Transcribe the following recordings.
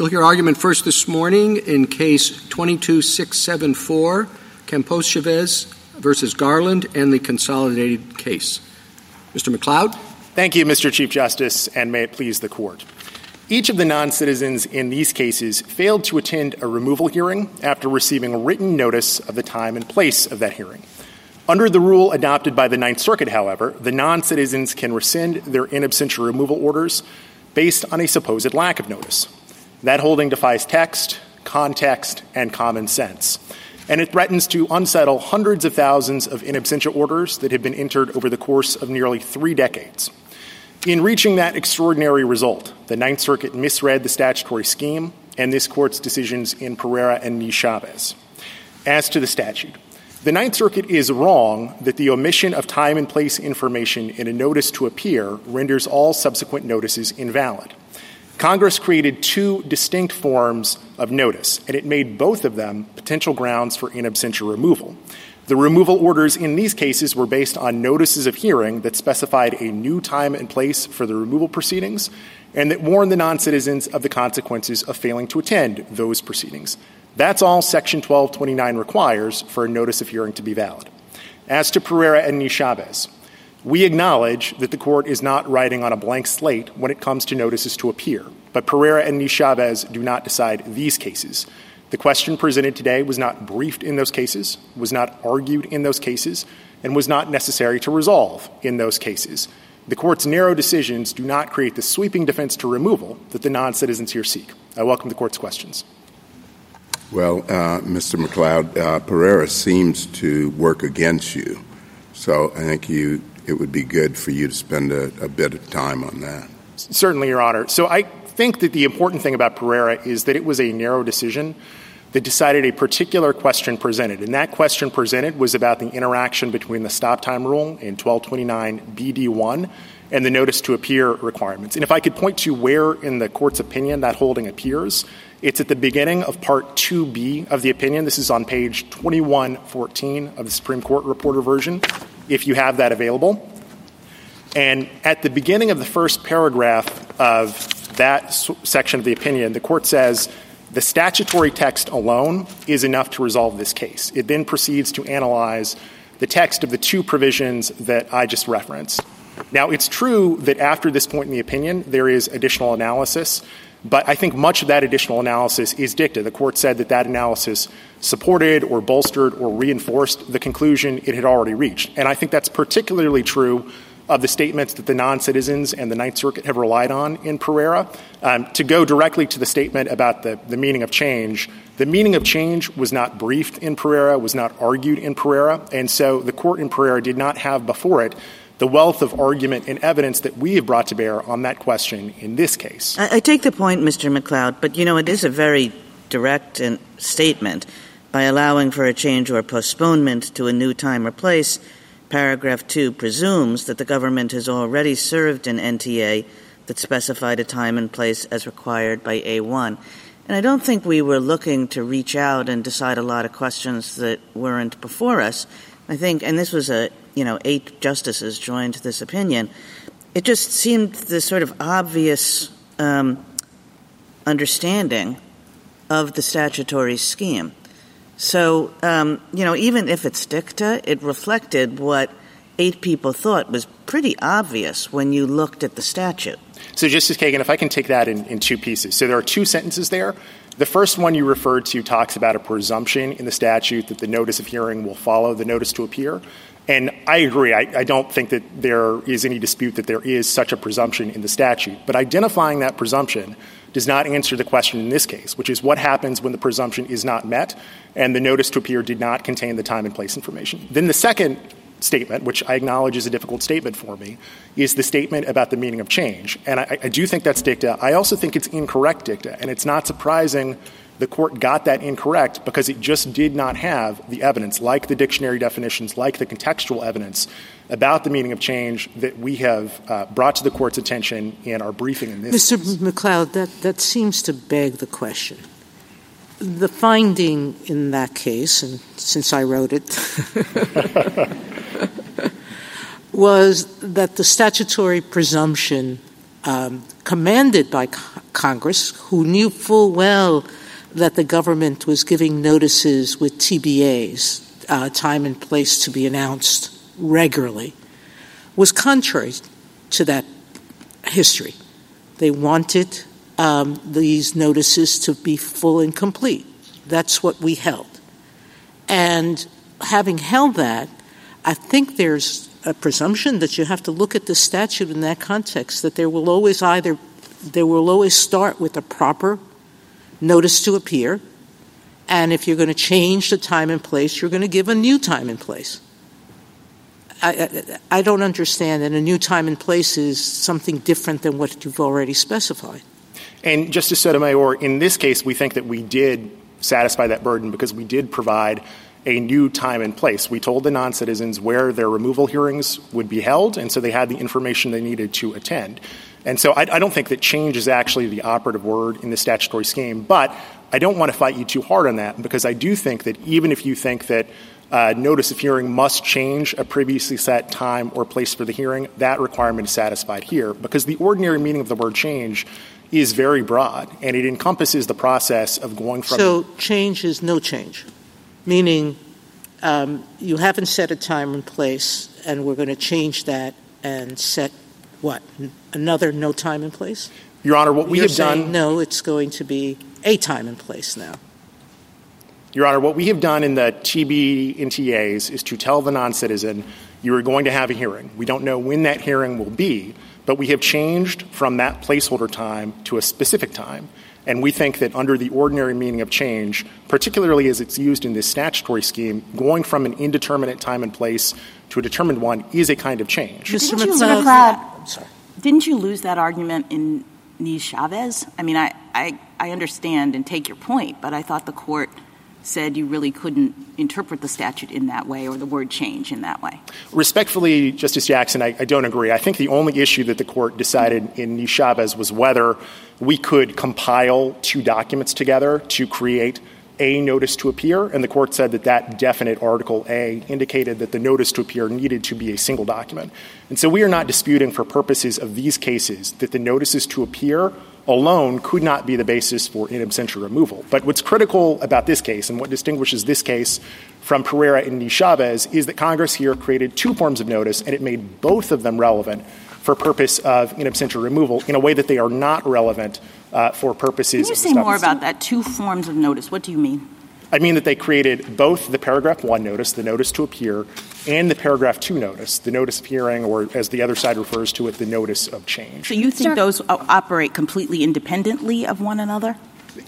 We'll hear argument first this morning in Case 22674, Campos-Chaves versus Garland and the consolidated case. Mr. McLeod? Thank you, Mr. Chief Justice, and may it please the Court. Each of the non-citizens in these cases failed to attend a removal hearing after receiving written notice of the time and place of that hearing. Under the rule adopted by the Ninth Circuit, however, the non-citizens can rescind their in absentia removal orders based on a supposed lack of notice. That holding defies text, context, and common sense. And it threatens to unsettle hundreds of thousands of in absentia orders that have been entered over the course of nearly three decades. In reaching that extraordinary result, the Ninth Circuit misread the statutory scheme and this court's decisions in Pereira and Chavez. As to the statute, the Ninth Circuit is wrong that the omission of time and place information in a notice to appear renders all subsequent notices invalid. Congress created two distinct forms of notice, and it made both of them potential grounds for in absentia removal. The removal orders in these cases were based on notices of hearing that specified a new time and place for the removal proceedings and that warned the non-citizens of the consequences of failing to attend those proceedings. That's all Section 1229 requires for a notice of hearing to be valid. As to Pereira and Chavez, we acknowledge that the court is not writing on a blank slate when it comes to notices to appear, but Pereira and Chavez do not decide these cases. The question presented today was not briefed in those cases, was not argued in those cases, and was not necessary to resolve in those cases. The court's narrow decisions do not create the sweeping defense to removal that the non-citizens here seek. I welcome the court's questions. Well, uh, Mr. McLeod, uh, Pereira seems to work against you. So I think you it would be good for you to spend a, a bit of time on that. Certainly, Your Honor. So I think that the important thing about Pereira is that it was a narrow decision that decided a particular question presented. And that question presented was about the interaction between the stop time rule in 1229 BD1 and the notice to appear requirements. And if I could point to where in the court's opinion that holding appears, it's at the beginning of part 2B of the opinion. This is on page 2114 of the Supreme Court reporter version if you have that available. And at the beginning of the first paragraph of that section of the opinion, the court says the statutory text alone is enough to resolve this case. It then proceeds to analyze the text of the two provisions that I just referenced. Now, it's true that after this point in the opinion, there is additional analysis, but I think much of that additional analysis is dicta. The court said that that analysis supported or bolstered or reinforced the conclusion it had already reached. And I think that's particularly true of the statements that the non-citizens and the Ninth Circuit have relied on in Pereira. Um, to go directly to the statement about the, meaning of change, the meaning of change was not briefed in Pereira, was not argued in Pereira, and so the court in Pereira did not have before it the wealth of argument and evidence that we have brought to bear on that question in this case. I, I take the point, Mr. McLeod, but you know, it is a very direct statement by allowing for a change or postponement to a new time or place. Paragraph 2 presumes that the government has already served an NTA that specified a time and place as required by A1. And I don't think we were looking to reach out and decide a lot of questions that weren't before us. I think, and this was a you know, eight justices joined this opinion, it just seemed the sort of obvious um, understanding of the statutory scheme. So, um, you know, even if it's dicta, it reflected what eight people thought was pretty obvious when you looked at the statute. So, Justice Kagan, if I can take that in, in two pieces. So, there are two sentences there. The first one you referred to talks about a presumption in the statute that the notice of hearing will follow the notice to appear. And I agree. I, I, don't think that there is any dispute that there is such a presumption in the statute. But identifying that presumption does not answer the question in this case, which is what happens when the presumption is not met and the notice to appear did not contain the time and place information. Then the second statement, which I acknowledge is a difficult statement for me, is the statement about the meaning of change. And I, I do think that's dicta. I also think it's incorrect dicta. And it's not surprising the court got that incorrect because it just did not have the evidence, like the dictionary definitions, like the contextual evidence about the meaning of change that we have uh, brought to the court's attention in our briefing in this. Mr. Case. McLeod, that, that seems to beg the question. The finding in that case, and since I wrote it, was that the statutory presumption um, commanded by Congress, who knew full well that the government was giving notices with TBAs, uh, time and place to be announced regularly, was contrary to that history. They wanted um, these notices to be full and complete. That's what we held. And having held that, I think there's a presumption that you have to look at the statute in that context, that there will always either there will always start with a proper notice to appear, and if you're going to change the time and place, you're going to give a new time and place. I, I, I don't understand that a new time and place is something different than what you've already specified. And Justice Sotomayor, in this case, we think that we did satisfy that burden because we did provide a new time and place. We told the non citizens where their removal hearings would be held, and so they had the information they needed to attend. And so I, I, don't think that change is actually the operative word in the statutory scheme, but I don't want to fight you too hard on that because I do think that even if you think that uh, notice of hearing must change a previously set time or place for the hearing, that requirement is satisfied here because the ordinary meaning of the word change is very broad and it encompasses the process of going from. So change is no change, meaning um, you haven't set a time and place, and we're going to change that and set what another no time and place. Your Honor, what we You're have saying, done. No, it's going to be a time and place now. Your Honor, what we have done in the TB NTAs is to tell the non citizen you are going to have a hearing. We don't know when that hearing will be, but we have changed from that placeholder time to a specific time. And we think that under the ordinary meaning of change, particularly as it's used in this statutory scheme, going from an indeterminate time and place to a determined one is a kind of change. Mr. Didn't you, McLeod, McLeod, sorry. didn't you lose that argument in Niz-Chavez? I mean, I, I, I understand and take your point, but I thought the court said you really couldn't interpret the statute in that way or the word change in that way. Respectfully, Justice Jackson, I, I don't agree. I think the only issue that the court decided in Niz-Chavez was whether we could compile two documents together to create a notice to appear, and the court said that that definite Article A indicated that the notice to appear needed to be a single document. And so we are not disputing for purposes of these cases that the notices to appear alone could not be the basis for in absentia removal. But what's critical about this case and what distinguishes this case from Pereira and Chavez is that Congress here created two forms of notice, and it made both of them relevant for purpose of in absentia removal in a way that they are not relevant uh, for purposes Can you of say more about that? Two forms of notice. What do you mean? I mean that they created both the paragraph one notice, the notice to appear, and the paragraph two notice, the notice of hearing, or as the other side refers to it, the notice of change. So you think those operate completely independently of one another?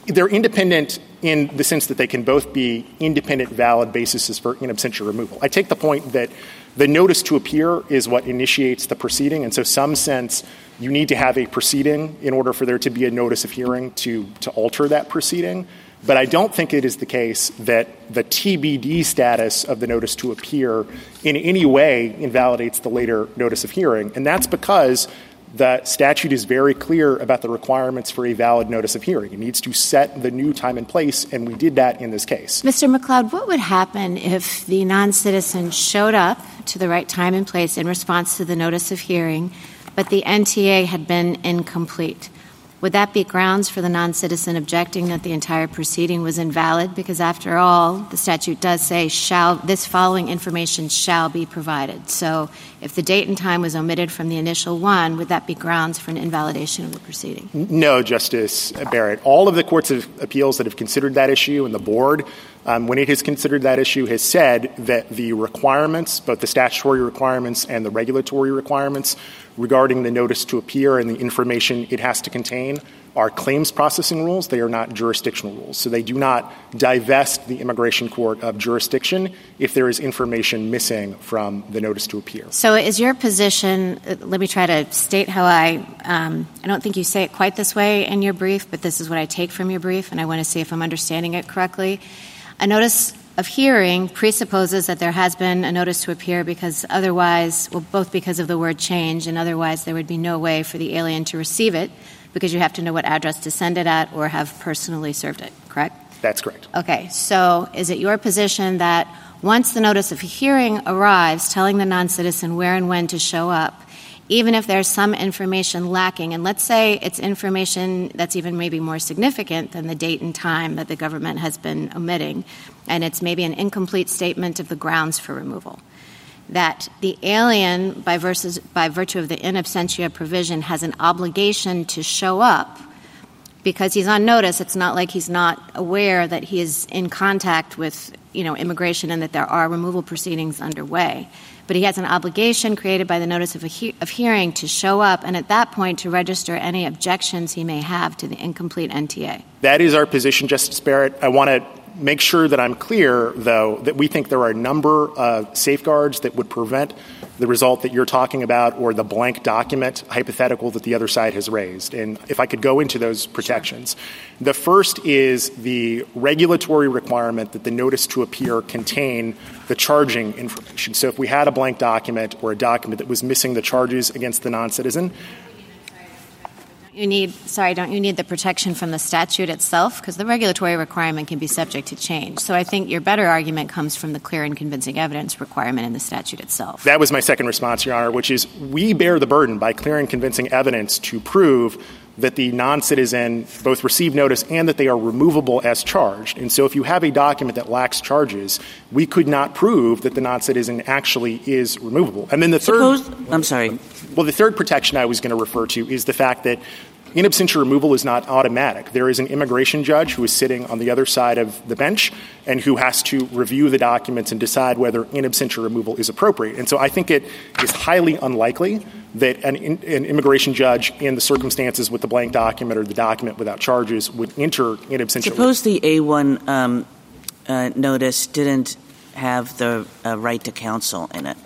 They're independent in the sense that they can both be independent, valid bases for in absentia removal. I take the point that the notice to appear is what initiates the proceeding, and so some sense you need to have a proceeding in order for there to be a notice of hearing to, to alter that proceeding. But I don't think it is the case that the TBD status of the notice to appear in any way invalidates the later notice of hearing. And that's because the statute is very clear about the requirements for a valid notice of hearing. It needs to set the new time and place, and we did that in this case. Mr. McLeod, what would happen if the non citizen showed up to the right time and place in response to the notice of hearing, but the NTA had been incomplete? Would that be grounds for the non citizen objecting that the entire proceeding was invalid? Because after all, the statute does say shall this following information shall be provided. So if the date and time was omitted from the initial one, would that be grounds for an invalidation of the proceeding? No, Justice Barrett. All of the courts of appeals that have considered that issue and the board, um, when it has considered that issue, has said that the requirements, both the statutory requirements and the regulatory requirements regarding the notice to appear and the information it has to contain are claims processing rules. They are not jurisdictional rules. So they do not divest the immigration court of jurisdiction if there is information missing from the notice to appear. So, is your position? Let me try to state how I. Um, I don't think you say it quite this way in your brief, but this is what I take from your brief, and I want to see if I'm understanding it correctly. A notice of hearing presupposes that there has been a notice to appear because otherwise, well, both because of the word change, and otherwise there would be no way for the alien to receive it because you have to know what address to send it at or have personally served it, correct? That's correct. Okay, so is it your position that once the notice of hearing arrives telling the non citizen where and when to show up, even if there's some information lacking, and let's say it's information that's even maybe more significant than the date and time that the government has been omitting, and it's maybe an incomplete statement of the grounds for removal, that the alien, by, versus, by virtue of the in absentia provision, has an obligation to show up because he's on notice. It's not like he's not aware that he is in contact with you know, immigration and that there are removal proceedings underway. But he has an obligation created by the notice of, he- of hearing to show up and at that point to register any objections he may have to the incomplete NTA. That is our position, Justice Barrett. I want to make sure that I'm clear, though, that we think there are a number of safeguards that would prevent the result that you're talking about or the blank document hypothetical that the other side has raised. And if I could go into those protections. The first is the regulatory requirement that the notice to appear contain the charging information. So if we had a blank document or a document that was missing the charges against the non-citizen, you need sorry don't you need the protection from the statute itself? Because the regulatory requirement can be subject to change. So i think your better argument comes from the clear and convincing evidence requirement in the statute itself. That was my second response your honor which is we bear the burden by clear and convincing evidence to prove that the non-citizen both receive notice and that they are removable as charged. And so if you have a document that lacks charges we could not prove that the non-citizen actually is removable. And then the third i'm sorry well, the third protection I was going to refer to is the fact that in absentia removal is not automatic. There is an immigration judge who is sitting on the other side of the bench and who has to review the documents and decide whether in absentia removal is appropriate. And so I think it is highly unlikely that an, an immigration judge in the circumstances with the blank document or the document without charges would enter in absentia. Suppose the A1 um, uh, notice didn't have the uh, right to counsel in it.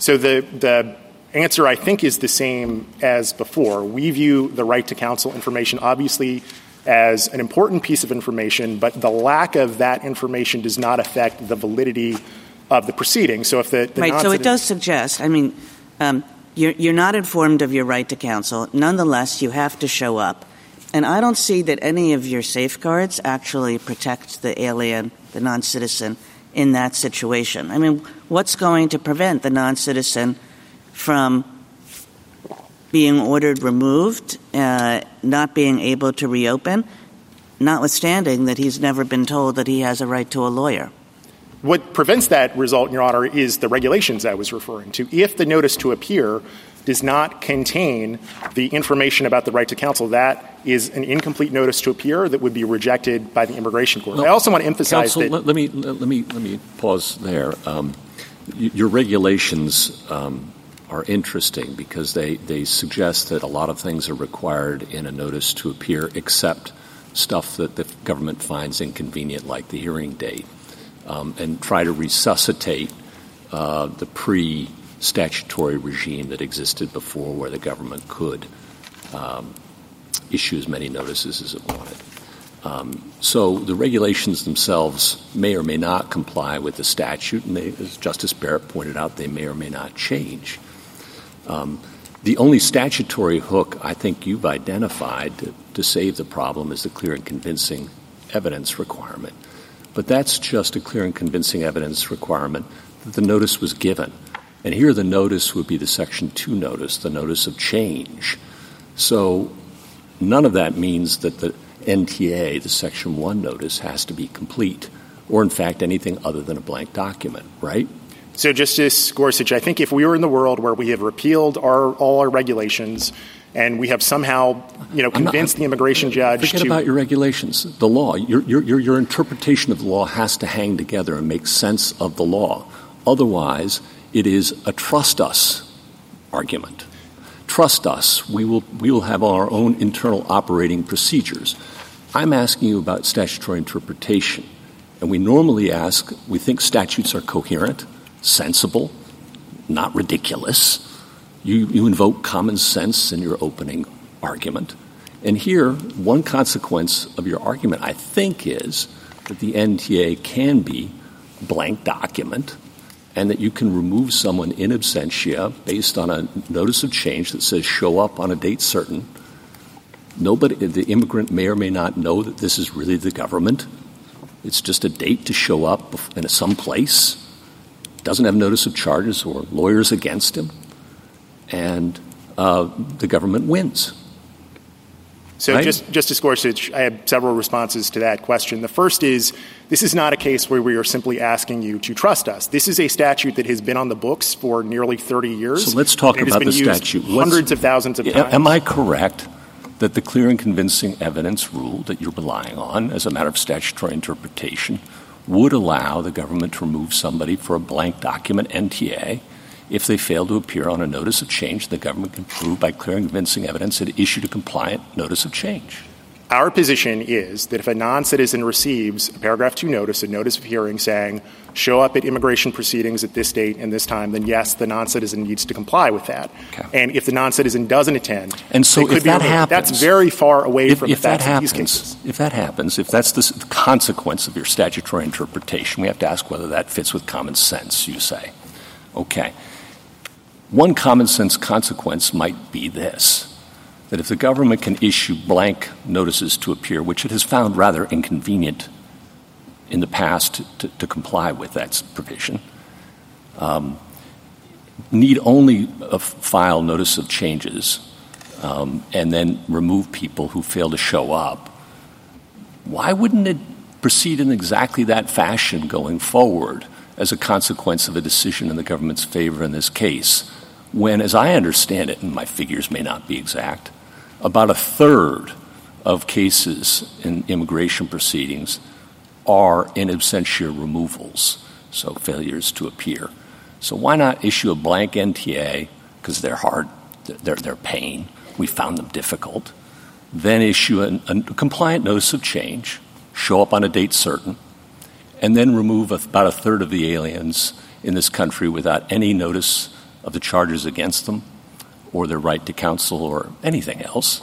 So the, the answer, I think, is the same as before. We view the right to counsel information obviously as an important piece of information, but the lack of that information does not affect the validity of the proceeding. So if the, the right, so it does suggest. I mean, um, you're, you're not informed of your right to counsel. Nonetheless, you have to show up. And I don't see that any of your safeguards actually protect the alien, the non-citizen, in that situation. I mean, what's going to prevent the non-citizen from being ordered removed, uh, not being able to reopen, notwithstanding that he's never been told that he has a right to a lawyer? What prevents that result, Your Honor, is the regulations I was referring to. If the notice to appear does not contain the information about the right to counsel, that is an incomplete notice to appear that would be rejected by the immigration court. Well, I also want to emphasize counsel, that. Let, let, me let me let me pause there. Um, your regulations um, are interesting because they they suggest that a lot of things are required in a notice to appear, except stuff that the government finds inconvenient, like the hearing date, um, and try to resuscitate uh, the pre statutory regime that existed before where the government could um, issue as many notices as it wanted. Um, so the regulations themselves may or may not comply with the statute, and they, as Justice Barrett pointed out, they may or may not change. Um, the only statutory hook I think you've identified to, to save the problem is the clear and convincing evidence requirement. But that's just a clear and convincing evidence requirement that the notice was given. And here the notice would be the Section 2 notice, the notice of change. So none of that means that the NTA, the Section 1 notice, has to be complete, or in fact anything other than a blank document, right? So, Justice Gorsuch, I think if we were in the world where we have repealed our, all our regulations and we have somehow, you know, convinced not, the immigration judge forget to about your regulations, the law, your, your, your interpretation of the law has to hang together and make sense of the law. Otherwise, it is a trust us argument. Trust us. We will, we will have our own internal operating procedures. I'm asking you about statutory interpretation. And we normally ask, we think statutes are coherent, sensible, not ridiculous. You, you invoke common sense in your opening argument. And here, one consequence of your argument, I think, is that the NTA can be a blank document and that you can remove someone in absentia based on a notice of change that says show up on a date certain. Nobody, the immigrant may or may not know that this is really the government. It's just a date to show up in some place. Doesn't have notice of charges or lawyers against him. and uh, the government wins. So, right? just, Justice Gorsuch, I have several responses to that question. The first is this is not a case where we are simply asking you to trust us. This is a statute that has been on the books for nearly 30 years. So let's talk about the statute. Hundreds What's, of thousands of times. Am I correct that the clear and convincing evidence rule that you're relying on as a matter of statutory interpretation would allow the government to remove somebody for a blank document NTA if they fail to appear on a notice of change, the government can prove by clear and convincing evidence it issued a compliant notice of change. Our position is that if a non-citizen receives a paragraph 2 notice, a notice of hearing saying show up at immigration proceedings at this date and this time, then yes, the non-citizen needs to comply with that. Okay. And if the non-citizen doesn't attend, and so if that happens, that's very far away if, from if the that happens. If that happens, if that's the consequence of your statutory interpretation, we have to ask whether that fits with common sense. You say, okay. One common sense consequence might be this that if the government can issue blank notices to appear, which it has found rather inconvenient in the past to, to comply with that provision, um, need only file notice of changes um, and then remove people who fail to show up, why wouldn't it proceed in exactly that fashion going forward as a consequence of a decision in the government's favor in this case? When, as I understand it, and my figures may not be exact, about a third of cases in immigration proceedings are in absentia removals, so failures to appear. So why not issue a blank NTA because they're hard, they're, they're pain, we found them difficult, then issue a, a compliant notice of change, show up on a date certain, and then remove about a third of the aliens in this country without any notice of the charges against them or their right to counsel or anything else,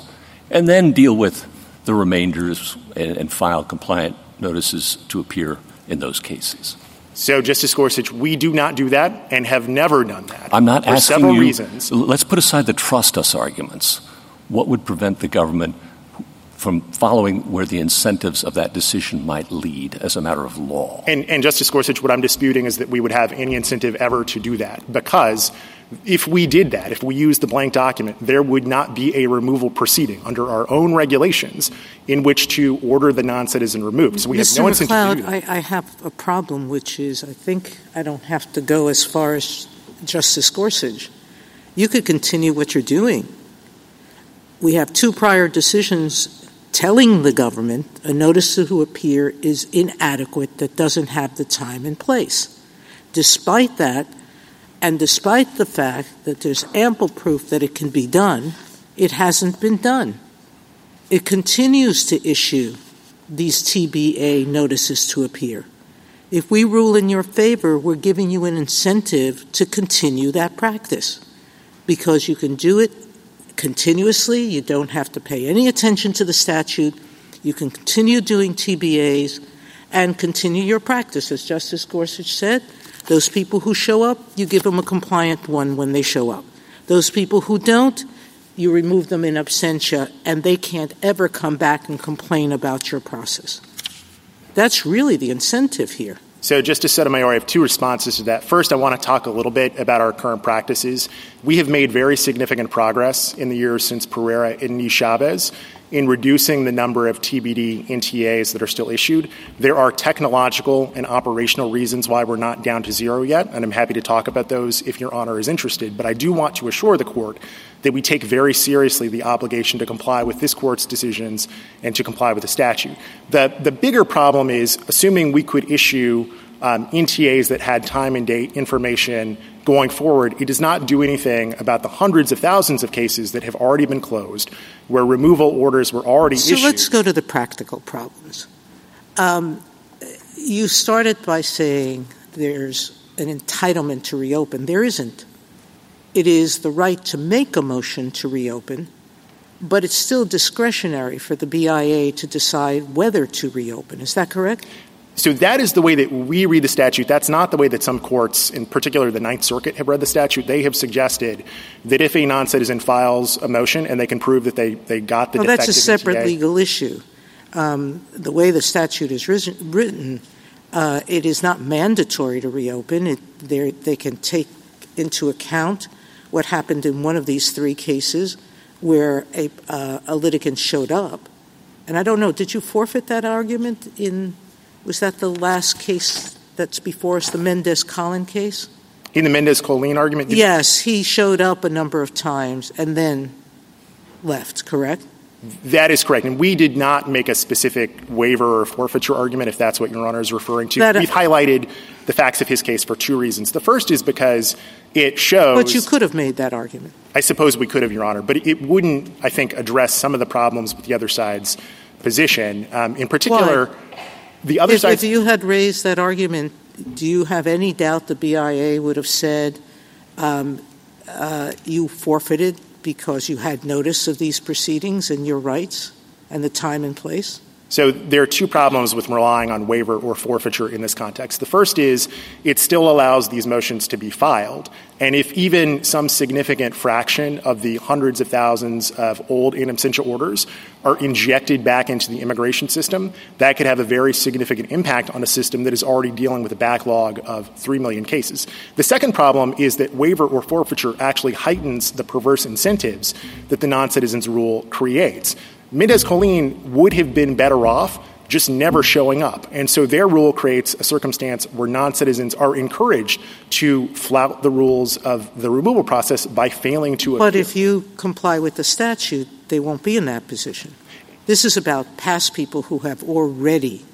and then deal with the remainders and, and file compliant notices to appear in those cases. So, Justice Gorsuch, we do not do that and have never done that. I'm not for asking several you, reasons. Let's put aside the trust us arguments. What would prevent the government from following where the incentives of that decision might lead as a matter of law. And, and, Justice Gorsuch, what I'm disputing is that we would have any incentive ever to do that because if we did that, if we used the blank document, there would not be a removal proceeding under our own regulations in which to order the non-citizen removed. So we Mr. have no incentive McLeod, to do that. I, I have a problem, which is I think I don't have to go as far as Justice Gorsuch. You could continue what you're doing. We have two prior decisions telling the government a notice to appear is inadequate that doesn't have the time and place. Despite that, and despite the fact that there's ample proof that it can be done, it hasn't been done. It continues to issue these TBA notices to appear. If we rule in your favor, we're giving you an incentive to continue that practice because you can do it continuously. You don't have to pay any attention to the statute. You can continue doing TBAs and continue your practice. As Justice Gorsuch said, those people who show up, you give them a compliant one when they show up. Those people who don't, you remove them in absentia, and they can't ever come back and complain about your process. That's really the incentive here. So, just to Justice Sotomayor, I have two responses to that. First, I want to talk a little bit about our current practices. We have made very significant progress in the years since Pereira and Niz-Chavez in reducing the number of TBD NTAs that are still issued. There are technological and operational reasons why we're not down to zero yet, and I'm happy to talk about those if Your Honor is interested. But I do want to assure the Court that we take very seriously the obligation to comply with this Court's decisions and to comply with the statute. The, the bigger problem is assuming we could issue um, NTAs that had time and date information going forward, it does not do anything about the hundreds of thousands of cases that have already been closed, where removal orders were already so issued. So let's go to the practical problems. Um, you started by saying there's an entitlement to reopen. There isn't. It is the right to make a motion to reopen, but it's still discretionary for the BIA to decide whether to reopen. Is that correct? So that is the way that we read the statute. That's not the way that some courts, in particular the Ninth Circuit, have read the statute. They have suggested that if a non-citizen files a motion and they can prove that they, they got the well, that's a separate NTA, legal issue. Um, the way the statute is written, uh, it is not mandatory to reopen. It, they can take into account what happened in one of these three cases where a, uh, a litigant showed up. And I don't know, did you forfeit that argument in, was that the last case that's before us, the Mendez-Colin case? In the Mendez-Colin argument? Yes, he showed up a number of times and then left, correct? That is correct. And we did not make a specific waiver or forfeiture argument, if that's what Your Honor is referring to. That- We've highlighted the facts of his case for two reasons. The first is because it shows. But you could have made that argument. I suppose we could have, Your Honor, but it wouldn't, I think, address some of the problems with the other side's position. Um, in particular, the other If, side. if you had raised that argument, do you have any doubt the BIA would have said um, uh, you forfeited because you had notice of these proceedings and your rights and the time and place? So there are two problems with relying on waiver or forfeiture in this context. The first is it still allows these motions to be filed. And if even some significant fraction of the hundreds of thousands of old in absentia orders are injected back into the immigration system, that could have a very significant impact on a system that is already dealing with a backlog of 3 million cases. The second problem is that waiver or forfeiture actually heightens the perverse incentives that the non-citizens rule creates. Mendez-Colin would have been better off just never showing up. And so their rule creates a circumstance where non citizens are encouraged to flout the rules of the removal process by failing to But if you comply with the statute, they won't be in that position. This is about past people who have already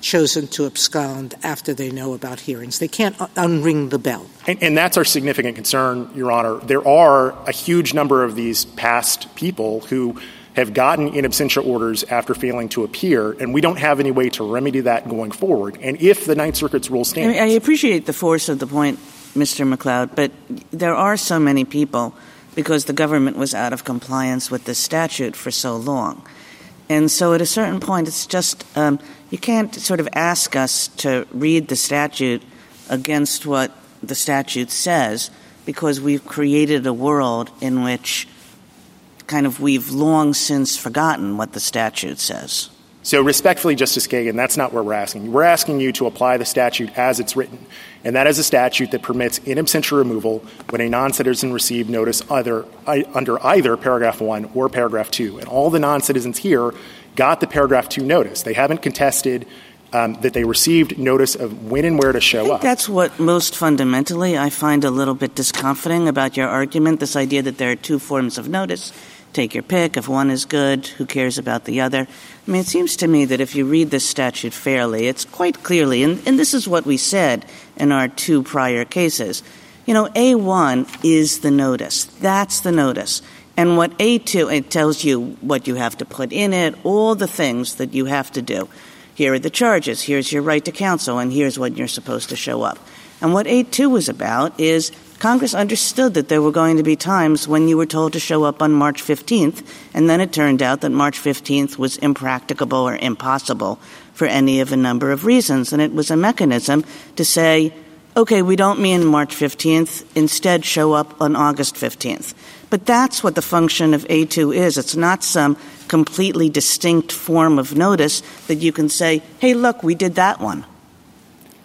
chosen to abscond after they know about hearings. They can't unring the bell. And, and that's our significant concern, Your Honor. There are a huge number of these past people who have gotten in absentia orders after failing to appear, and we don't have any way to remedy that going forward. And if the Ninth Circuit's rule stands, I appreciate the force of the point, Mr. McLeod, but there are so many people because the government was out of compliance with the statute for so long. And so at a certain point, it's just, um, you can't sort of ask us to read the statute against what the statute says because we've created a world in which kind of we've long since forgotten what the statute says. So, respectfully, Justice Kagan, that's not what we're asking. We're asking you to apply the statute as it's written, and that is a statute that permits in absentia removal when a non citizen received notice either, I, under either paragraph 1 or paragraph 2. And all the non citizens here got the paragraph 2 notice. They haven't contested um, that they received notice of when and where to show up. That's what most fundamentally I find a little bit discomforting about your argument this idea that there are two forms of notice. Take your pick. If one is good, who cares about the other? I mean, it seems to me that if you read this statute fairly, it's quite clearly, and, and this is what we said in our two prior cases. You know, A1 is the notice. That's the notice. And what A2, it tells you what you have to put in it, all the things that you have to do. Here are the charges. Here's your right to counsel, and here's when you're supposed to show up. And what A2 was about is Congress understood that there were going to be times when you were told to show up on March 15th, and then it turned out that March 15th was impracticable or impossible for any of a number of reasons. And it was a mechanism to say, okay, we don't mean March 15th, instead show up on August 15th. But that's what the function of A2 is. It's not some completely distinct form of notice that you can say, hey, look, we did that one.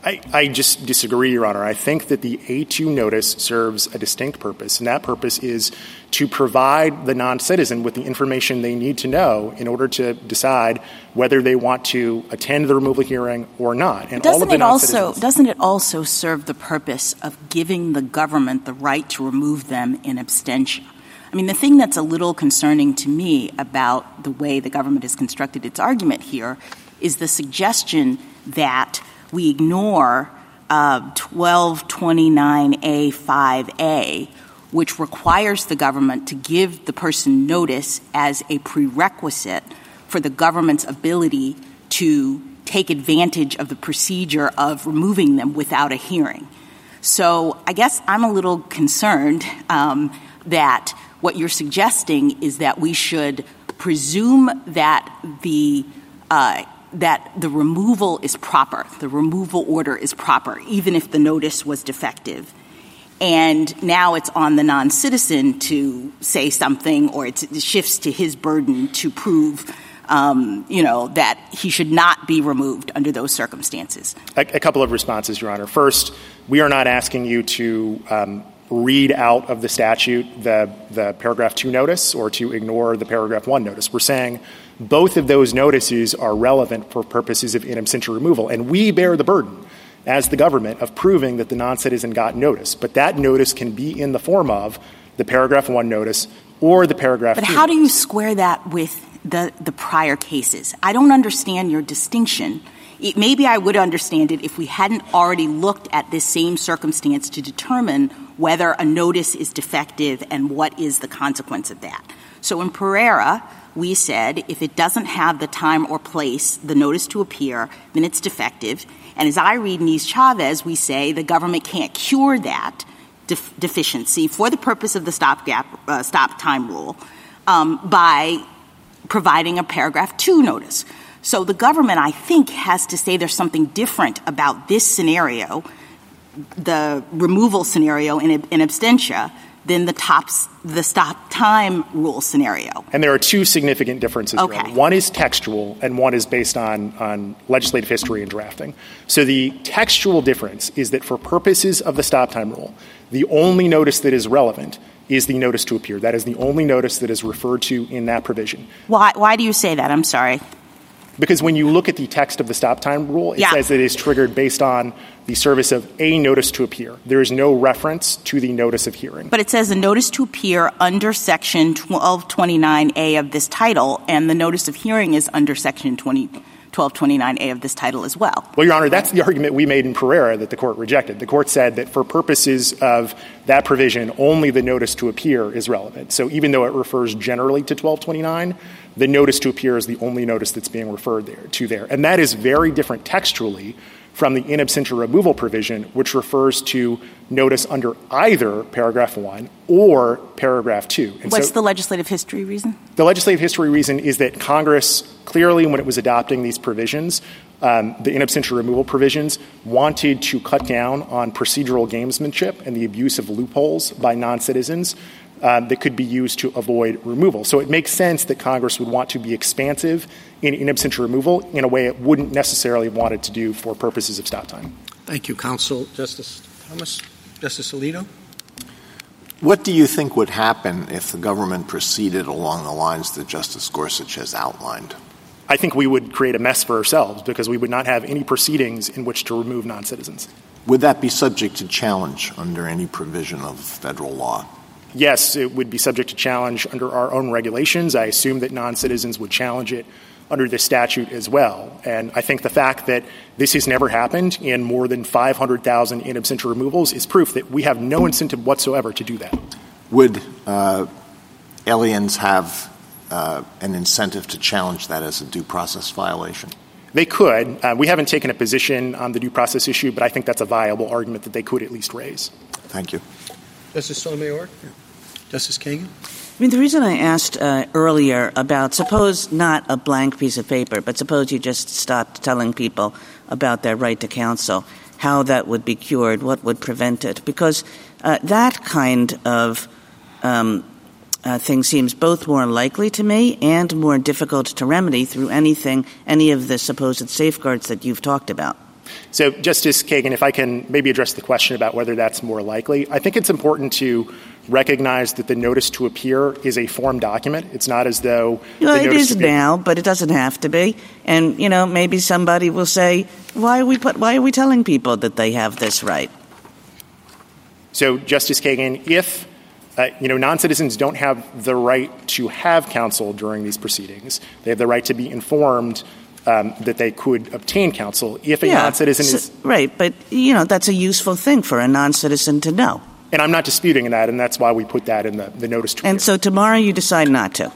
I, I just disagree, Your Honor. I think that the A2 notice serves a distinct purpose, and that purpose is to provide the non citizen with the information they need to know in order to decide whether they want to attend the removal hearing or not. And Doesn't it also doesn't it also serve the purpose of giving the government the right to remove them in absentia? I mean, the thing that's a little concerning to me about the way the government has constructed its argument here is the suggestion that we ignore uh, 1229A5A, which requires the government to give the person notice as a prerequisite for the government's ability to take advantage of the procedure of removing them without a hearing. So I guess I'm a little concerned um, that what you're suggesting is that we should presume that the uh, that the removal is proper, the removal order is proper, even if the notice was defective. And now it's on the non citizen to say something, or it shifts to his burden to prove. Um, you know, that he should not be removed under those circumstances. A, a couple of responses, Your Honor. First, we are not asking you to um, read out of the statute the, the paragraph two notice or to ignore the paragraph one notice. We're saying both of those notices are relevant for purposes of in absentia removal, and we bear the burden as the government of proving that the non-citizen got notice. But that notice can be in the form of the paragraph one notice or the paragraph But how do you square that with the, the prior cases? I don't understand your distinction. It, maybe I would understand it if we hadn't already looked at this same circumstance to determine whether a notice is defective and what is the consequence of that. So in Pereira, we said if it doesn't have the time or place, the notice to appear, then it's defective. And as I read Niz-Chavez, we say the government can't cure that def- deficiency for the purpose of the stopgap, uh, stop time rule um, by providing a paragraph two notice. So the government, I think, has to say there's something different about this scenario, the removal scenario in, in absentia, than the tops the stop time rule scenario. And there are two significant differences. Okay. One is textual, and one is based on, on legislative history and drafting. So the textual difference is that for purposes of the stop time rule, the only notice that is relevant is the notice to appear. That is the only notice that is referred to in that provision. Why, why do you say that? I'm sorry. Because when you look at the text of the stop time rule, it Yeah. says it is triggered based on the service of a notice to appear. There is no reference to the notice of hearing. But it says a notice to appear under section 1229A of this title, and the notice of hearing is under section 20, 1229A of this title as well. Well, Your Honor, that's the argument we made in Pereira that the court rejected. The court said that for purposes of that provision, only the notice to appear is relevant. So even though it refers generally to 1229, the notice to appear is the only notice that's being referred there, to there. And that is very different textually from the in absentia removal provision, which refers to notice under either paragraph 1 or paragraph 2. And What's so- the legislative history reason? the legislative history reason is that Congress clearly, when it was adopting these provisions, um, the in absentia removal provisions, wanted to cut down on procedural gamesmanship and the abuse of loopholes by non-citizens um, that could be used to avoid removal. So it makes sense that Congress would want to be expansive in in absentia removal in a way it wouldn't necessarily want it to do for purposes of stop time. Thank you, Counsel. Justice Thomas? Justice Alito? What do you think would happen if the government proceeded along the lines that Justice Gorsuch has outlined? I think we would create a mess for ourselves because we would not have any proceedings in which to remove non-citizens. Would that be subject to challenge under any provision of federal law? Yes, it would be subject to challenge under our own regulations. I assume that non-citizens would challenge it under this statute as well. And I think the fact that this has never happened in more than 500,000 in absentia removals is proof that we have no incentive whatsoever to do that. Would uh, aliens have uh, an incentive to challenge that as a due process violation? They could. Uh, we haven't taken a position on the due process issue, but I think that's a viable argument that they could at least raise. Thank you. Justice Sotomayor? Justice Kagan? I mean, the reason I asked uh, earlier about suppose not a blank piece of paper, but suppose you just stopped telling people about their right to counsel, how that would be cured, what would prevent it, because uh, that kind of um, uh, thing seems both more likely to me and more difficult to remedy through anything, any of the supposed safeguards that you've talked about. So, Justice Kagan, if I can maybe address the question about whether that's more likely, I think it's important to recognize that the notice to appear is a form document. It's not as though Well, it to appear- now, but it doesn't have to be. And you know, maybe somebody will say, "Why are we put? Why are we telling people that they have this right?" So, Justice Kagan, if uh, you know non-citizens don't have the right to have counsel during these proceedings, they have the right to be informed um, that they could obtain counsel. If a non-citizen so- is, right, but you know, that's a useful thing for a non-citizen to know. and I'm not disputing that, and that's why we put that in the, the notice to appear. And so tomorrow you decide not to.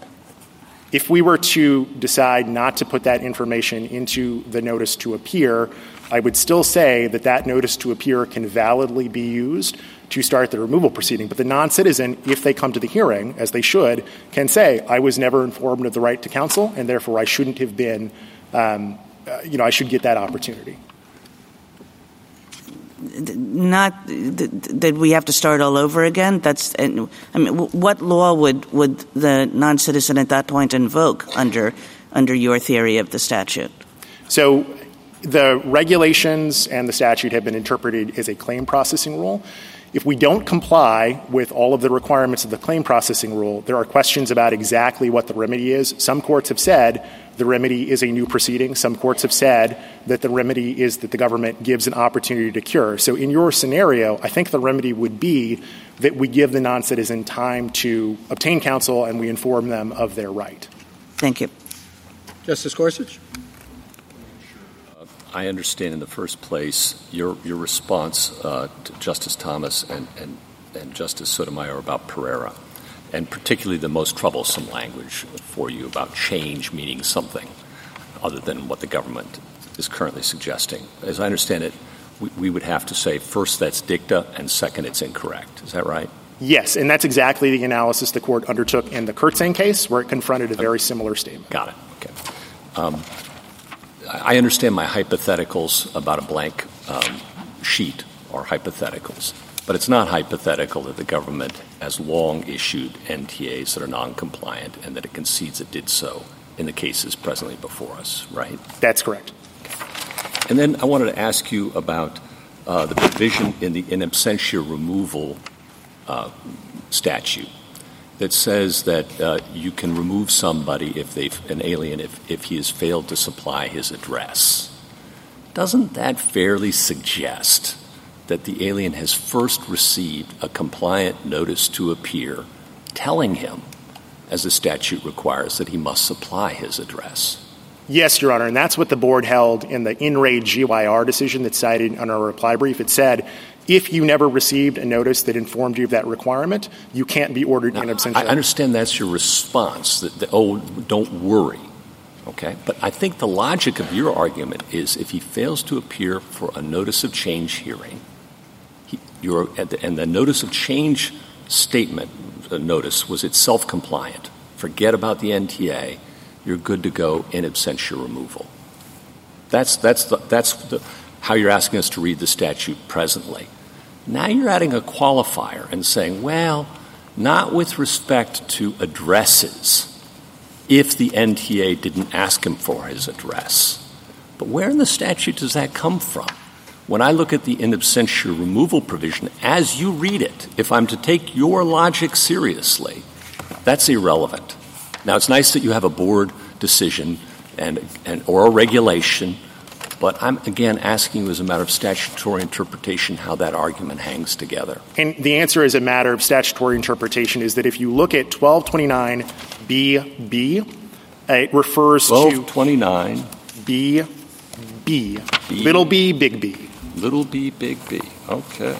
If we were to decide not to put that information into the notice to appear, I would still say that that notice to appear can validly be used to start the removal proceeding. But the non-citizen, if they come to the hearing, as they should, can say, I was never informed of the right to counsel, and therefore I shouldn't have been, um, uh, you know, I should get that opportunity. Not th- th- that we have to start all over again. That's. I mean, what law would would the non-citizen at that point invoke under under your theory of the statute? So the regulations and the statute have been interpreted as a claim processing rule. If we don't comply with all of the requirements of the claim processing rule, there are questions about exactly what the remedy is. Some courts have said the remedy is a new proceeding. Some courts have said that the remedy is that the government gives an opportunity to cure. So in your scenario, I think the remedy would be that we give the non-citizen time to obtain counsel and we inform them of their right. Thank you. Justice Gorsuch? I understand in the first place your, your response uh, to Justice Thomas and, and, and Justice Sotomayor about Pereira, and particularly the most troublesome language for you about change meaning something other than what the government is currently suggesting. As I understand it, we, we would have to say first that's dicta and second it's incorrect. Is that right? Yes, and that's exactly the analysis the court undertook in the Kirtsaeng case, where it confronted a very similar statement. Got it. Okay. Um, I understand my hypotheticals about a blank um, sheet are hypotheticals, but it's not hypothetical that the government has long issued NTAs that are non-compliant and that it concedes it did so in the cases presently before us, right? That's correct. And then I wanted to ask you about uh, the provision in the in absentia removal uh, statute that says that uh, you can remove somebody if they've an alien if, if he has failed to supply his address. Doesn't that fairly suggest that the alien has first received a compliant notice to appear telling him, as the statute requires, that he must supply his address? Yes, Your Honor, and that's what the board held in the in re GYR decision that's cited on our reply brief. It said if you never received a notice that informed you of that requirement, you can't be ordered now, in absentia. I understand that's your response, that, the, oh, don't worry. Okay, but I think the logic of your argument is if he fails to appear for a notice of change hearing, he, and the notice of change statement the notice was itself compliant. Forget about the NTA. You're good to go in absentia removal. That's, that's, the, that's the, how you're asking us to read the statute presently. Now you're adding a qualifier and saying, well, not with respect to addresses if the NTA didn't ask him for his address. But where in the statute does that come from? When I look at the in absentia removal provision, as you read it, if I'm to take your logic seriously, that's irrelevant. Now, it's nice that you have a board decision and, and or a regulation but I'm, again, asking you as a matter of statutory interpretation how that argument hangs together. And the answer as a matter of statutory interpretation is that if you look at 1229BB, it refers 1229 to 1229 B, B, little b, big B. Little b, big B. Okay.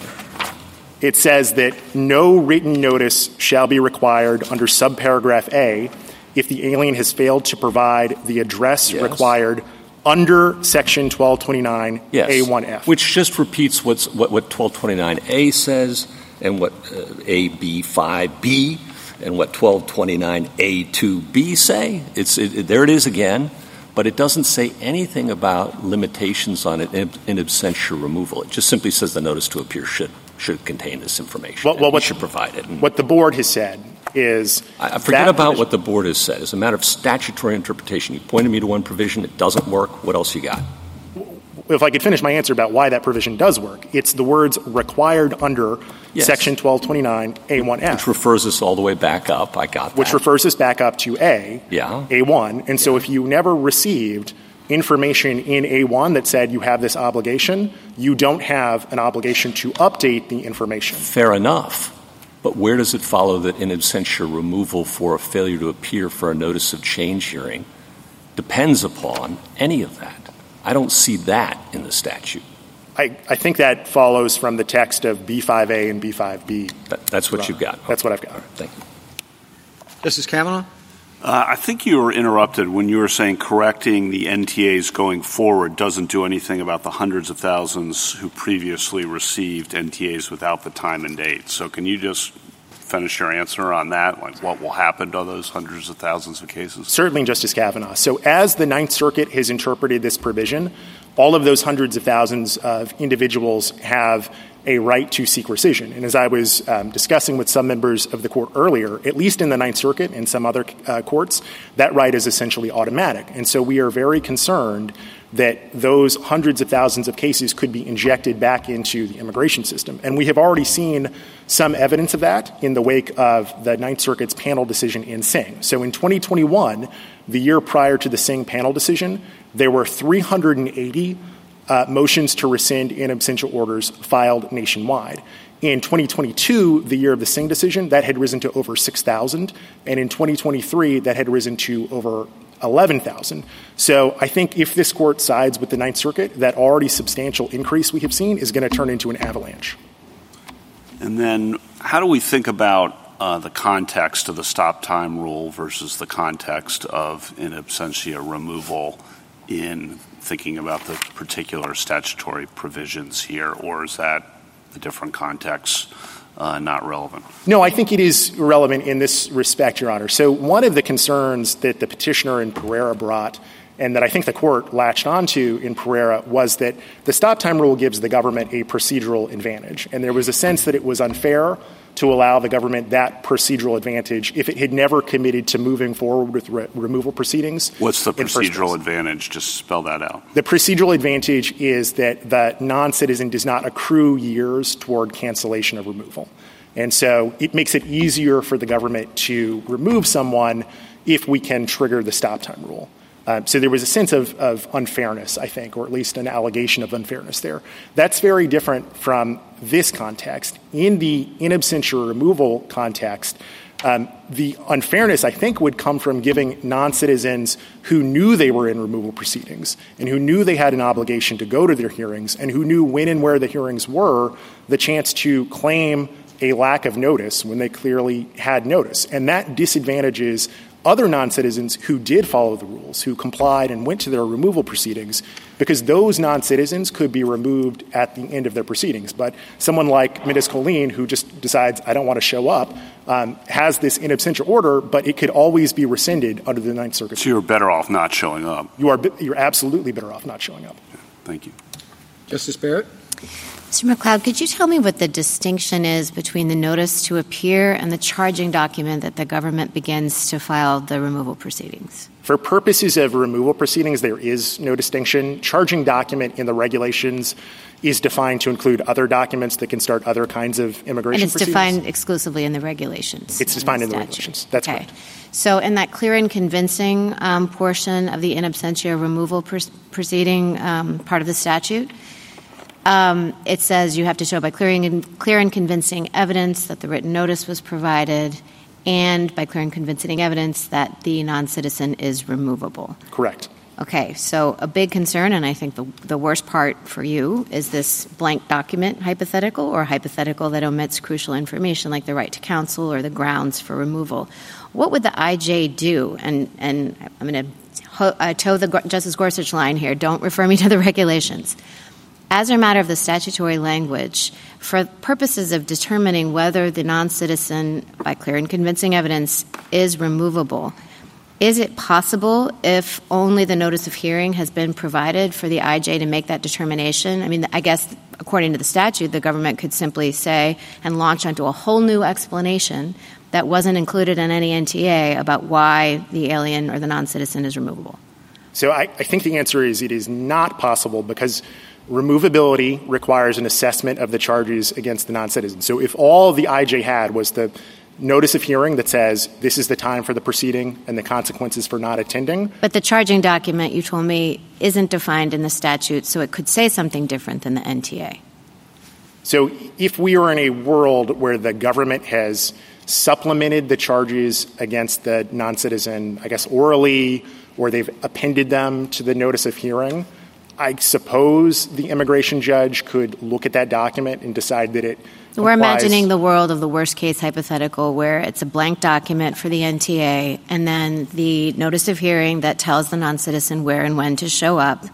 It says that no written notice shall be required under subparagraph A if the alien has failed to provide the address yes. required under Section 1229 yes, A1F. Which just repeats what's, what, what 1229A says and what uh, AB5B and what 1229A2B say. It's, it, there it is again, but it doesn't say anything about limitations on it in, in absentia removal. It just simply says the notice to appear should, should contain this information. Well, well what should provide it. What the board has said is I forget about what the board has said. As a matter of statutory interpretation, you pointed me to one provision. It doesn't work. What else you got? If I could finish my answer about why that provision does work, it's the words required under yes. Section 1229 A1F. Which refers us all the way back up. I got that. Which refers us back up to A, yeah. A1. And so if you never received information in A1 that said you have this obligation, you don't have an obligation to update the information. Fair enough. But where does it follow that in absentia removal for a failure to appear for a notice of change hearing depends upon any of that? I don't see that in the statute. I, I think that follows from the text of B5A and B5B. That, that's what you've got. That's what I've got. Right, thank you. Justice Kavanaugh? Uh, I think you were interrupted when you were saying correcting the NTAs going forward doesn't do anything about the hundreds of thousands who previously received NTAs without the time and date. So can you just finish your answer on that? Like what will happen to those hundreds of thousands of cases? Certainly, Justice Kavanaugh. So as the Ninth Circuit has interpreted this provision, all of those hundreds of thousands of individuals have a right to seek rescission. And as I was um, discussing with some members of the court earlier, at least in the Ninth Circuit and some other uh, courts, that right is essentially automatic. And so we are very concerned that those hundreds of thousands of cases could be injected back into the immigration system. And we have already seen some evidence of that in the wake of the Ninth Circuit's panel decision in Singh. So in 2021, the year prior to the Singh panel decision, there were 380 uh, motions to rescind in absentia orders filed nationwide. In 2022, the year of the Singh decision, that had risen to over 6,000. And in 2023, that had risen to over 11,000. So I think if this court sides with the Ninth Circuit, that already substantial increase we have seen is going to turn into an avalanche. And then how do we think about uh, the context of the stop time rule versus the context of in absentia removal in thinking about the particular statutory provisions here, or is that a different context? Uh, not relevant? No, I think it is relevant in this respect, Your Honor. So, one of the concerns that the petitioner in Pereira brought and that I think the court latched onto in Pereira was that the stop time rule gives the government a procedural advantage. And there was a sense that it was unfair to allow the government that procedural advantage if it had never committed to moving forward with re- removal proceedings. What's the procedural advantage? Just spell that out. The procedural advantage is that the non citizen does not accrue years toward cancellation of removal. And so it makes it easier for the government to remove someone if we can trigger the stop time rule. Uh, so there was a sense of, of, unfairness, I think, or at least an allegation of unfairness there. That's very different from this context. In the in absentia removal context, um, the unfairness, I think, would come from giving non citizens who knew they were in removal proceedings and who knew they had an obligation to go to their hearings and who knew when and where the hearings were the chance to claim a lack of notice when they clearly had notice. And that disadvantages other non citizens who did follow the rules, who complied and went to their removal proceedings, because those non citizens could be removed at the end of their proceedings. But someone like Ms. Colin, who just decides, I don't want to show up, um, has this in absentia order, but it could always be rescinded under the Ninth Circuit. So you're better off not showing up. You are, you're absolutely better off not showing up. Thank you. Justice Barrett? Mr. McLeod, could you tell me what the distinction is between the notice to appear and the charging document that the government begins to file the removal proceedings? For purposes of removal proceedings, there is no distinction. Charging document in the regulations is defined to include other documents that can start other kinds of immigration And it's defined exclusively in the regulations? It's defined in the, in the regulations. That's okay. correct. So in that clear and convincing um, portion of the in absentia removal pr- proceeding um, part of the statute, um, it says you have to show by clearing and, clear and convincing evidence that the written notice was provided and by clear and convincing evidence that the non-citizen is removable. Correct. Okay, so a big concern, and I think the, the worst part for you is this blank document hypothetical or hypothetical that omits crucial information like the right to counsel or the grounds for removal. What would the IJ do? And, and I'm going to uh, toe the Justice Gorsuch line here. Don't refer me to the regulations as a matter of the statutory language, for purposes of determining whether the non citizen, by clear and convincing evidence, is removable, is it possible, if only the notice of hearing has been provided, for the IJ to make that determination? I mean, I guess according to the statute, the government could simply say and launch onto a whole new explanation that wasn't included in any NTA about why the alien or the non citizen is removable. So I, I think the answer is it is not possible because removability requires an assessment of the charges against the non-citizen. So if all the IJ had was the notice of hearing that says this is the time for the proceeding and the consequences for not attending. But the charging document, you told me, isn't defined in the statute, so it could say something different than the NTA. So if we are in a world where the government has supplemented the charges against the non-citizen, I guess orally, or they've appended them to the notice of hearing, I suppose the immigration judge could look at that document and decide that it. We're imagining the world of the worst case hypothetical where it's a blank document for the NTA and then the notice of hearing that tells the non citizen where and when to show up,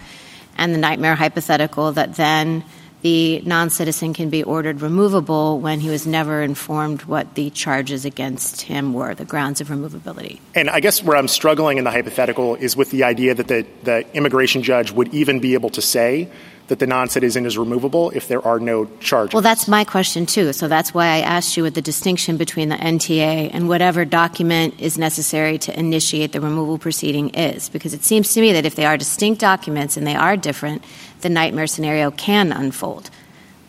and the nightmare hypothetical that then the non citizen can be ordered removable when he was never informed what the charges against him were, the grounds of removability. And I guess where I'm struggling in the hypothetical is with the idea that the, the immigration judge would even be able to say that the non-citizen is removable if there are no charges. Well, that's my question too. So that's why I asked you what the distinction between the NTA and whatever document is necessary to initiate the removal proceeding is. Because it seems to me that if they are distinct documents and they are different, the nightmare scenario can unfold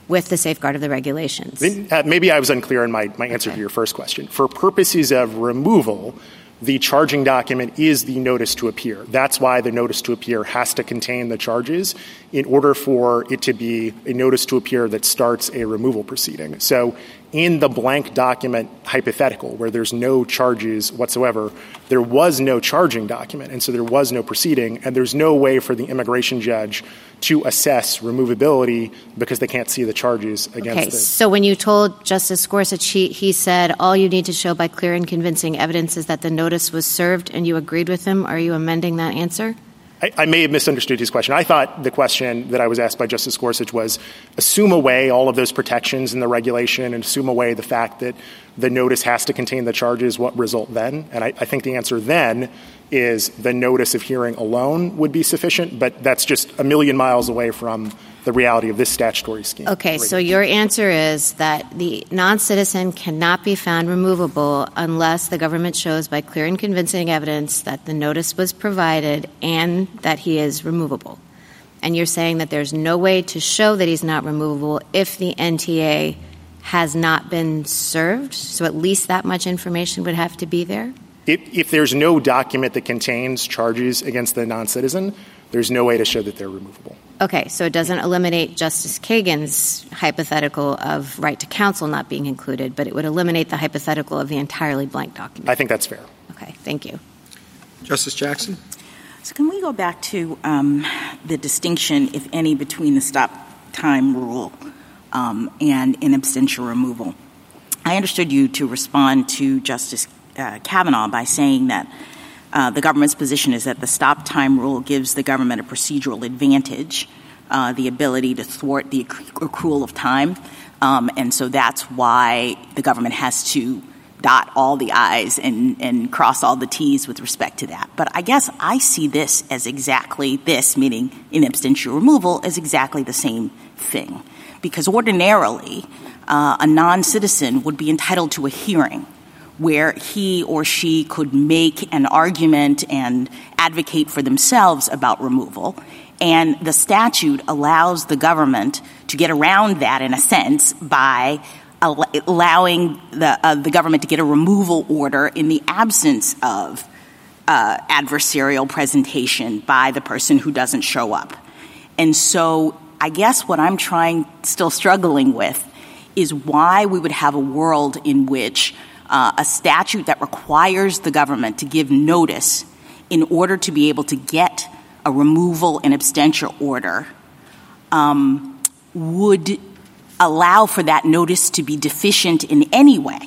with the safeguard of the regulations. Uh, maybe I was unclear in my, my answer okay. to your first question. For purposes of removal, the charging document is the notice to appear. That's why the notice to appear has to contain the charges in order for it to be a notice to appear that starts a removal proceeding. So in the blank document hypothetical where there's no charges whatsoever, there was no charging document, and so there was no proceeding, and there's no way for the immigration judge to assess removability because they can't see the charges against okay, it. So when you told Justice Gorsuch, he, he said all you need to show by clear and convincing evidence is that the notice was served, and you agreed with him. Are you amending that answer? I, I, may have misunderstood his question. I thought the question that I was asked by Justice Gorsuch was assume away all of those protections in the regulation and assume away the fact that the notice has to contain the charges. What result then? And I, I think the answer then is the notice of hearing alone would be sufficient, but that's just a million miles away from the reality of this statutory scheme. Okay, so your answer is that the non citizen cannot be found removable unless the government shows by clear and convincing evidence that the notice was provided and that he is removable. And you're saying that there's no way to show that he's not removable if the NTA has not been served? So at least that much information would have to be there? If, if there's no document that contains charges against the non citizen, there's no way to show that they're removable. Okay, so it doesn't eliminate Justice Kagan's hypothetical of right to counsel not being included, but it would eliminate the hypothetical of the entirely blank document. I think that's fair. Okay, thank you. Justice Jackson? So, can we go back to um, the distinction, if any, between the stop time rule um, and in absentia removal? I understood you to respond to Justice uh, Kavanaugh by saying that uh, the government's position is that the stop time rule gives the government a procedural advantage, uh, the ability to thwart the accrual of time. Um, and so that's why the government has to dot all the I's and, and cross all the T's with respect to that. But I guess I see this as exactly this, meaning in absentia removal, as exactly the same thing. Because ordinarily, uh, a non citizen would be entitled to a hearing where he or she could make an argument and advocate for themselves about removal. And the statute allows the government to get around that in a sense by allowing the, uh, the government to get a removal order in the absence of uh, adversarial presentation by the person who doesn't show up. And so I guess what I'm trying, still struggling with, is why we would have a world in which uh, a statute that requires the government to give notice in order to be able to get a removal in absentia order um, would allow for that notice to be deficient in any way.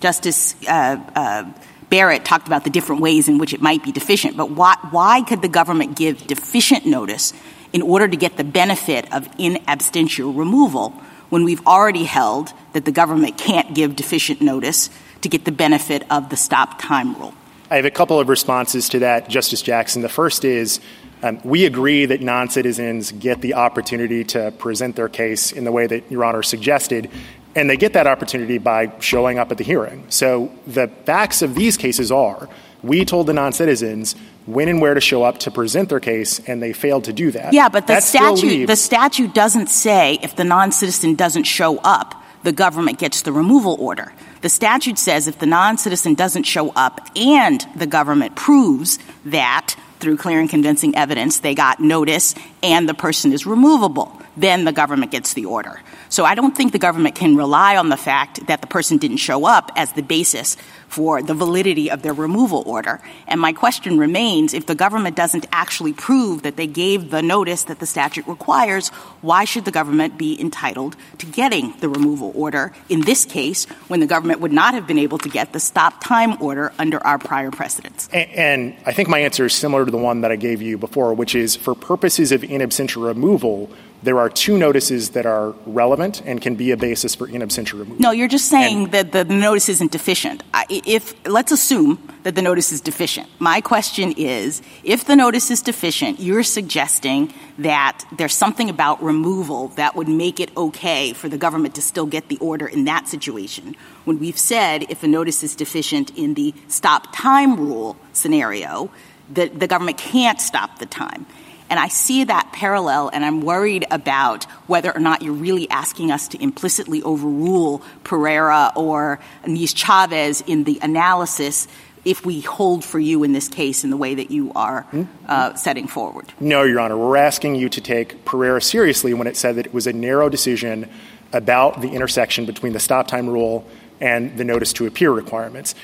Justice uh, uh, Barrett talked about the different ways in which it might be deficient, but why, why could the government give deficient notice in order to get the benefit of in absentia removal when we've already held that the government can't give deficient notice to get the benefit of the stop time rule? I have a couple of responses to that, Justice Jackson. The first is um, we agree that non citizens get the opportunity to present their case in the way that Your Honor suggested, and they get that opportunity by showing up at the hearing. So the facts of these cases are we told the non citizens when and where to show up to present their case, and they failed to do that. Yeah, but the statute the statute doesn't say if the non citizen doesn't show up, the government gets the removal order. The statute says if the non citizen doesn't show up and the government proves that through clear and convincing evidence they got notice and the person is removable, then the government gets the order. So I don't think the government can rely on the fact that the person didn't show up as the basis for the validity of their removal order. And my question remains if the government doesn't actually prove that they gave the notice that the statute requires, why should the government be entitled to getting the removal order in this case when the government would not have been able to get the stop time order under our prior precedents? And, I think my answer is similar to the one that I gave you before, which is for purposes of in absentia removal, there are two notices that are relevant and can be a basis for in absentia removal. No, you're just saying and, that the notice isn't deficient. If let's assume that the notice is deficient. My question is, if the notice is deficient, you're suggesting that there's something about removal that would make it okay for the government to still get the order in that situation. When we've said if a notice is deficient in the stop time rule scenario, that the government can't stop the time. And I see that parallel, and I'm worried about whether or not you're really asking us to implicitly overrule Pereira or Niz-Chavez in the analysis if we hold for you in this case in the way that you are hmm? uh, setting forward. No, Your Honor. We're asking you to take Pereira seriously when it said that it was a narrow decision about the intersection between the stop time rule and the notice to appear requirements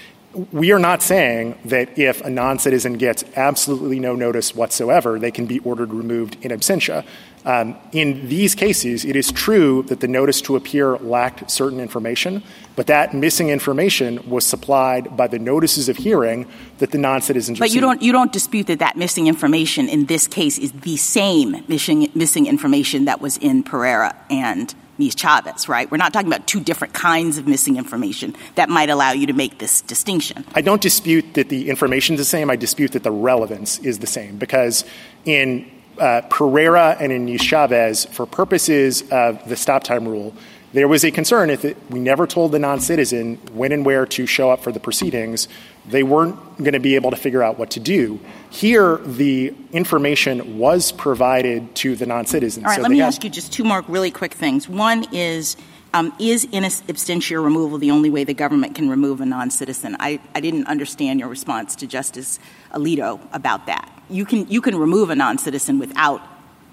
we are not saying that if a non-citizen gets absolutely no notice whatsoever, they can be ordered removed in absentia. Um, in these cases, it is true that the notice to appear lacked certain information, but that missing information was supplied by the notices of hearing that the non-citizens But you don't, you don't dispute that that missing information in this case is the same missing, missing information that was in Pereira and Niz-Chavez, right? We're not talking about two different kinds of missing information that might allow you to make this distinction. I don't dispute that the information is the same. I dispute that the relevance is the same because in uh, Pereira and in Niz-Chavez, for purposes of the stop time rule, there was a concern if it, we never told the non-citizen when and where to show up for the proceedings, they weren't going to be able to figure out what to do. Here, the information was provided to the non-citizens. All right, so let me ask you just two more really quick things. One is, um, is in absentia removal the only way the government can remove a non-citizen? I, I didn't understand your response to Justice Alito about that. You can, you can remove a non-citizen without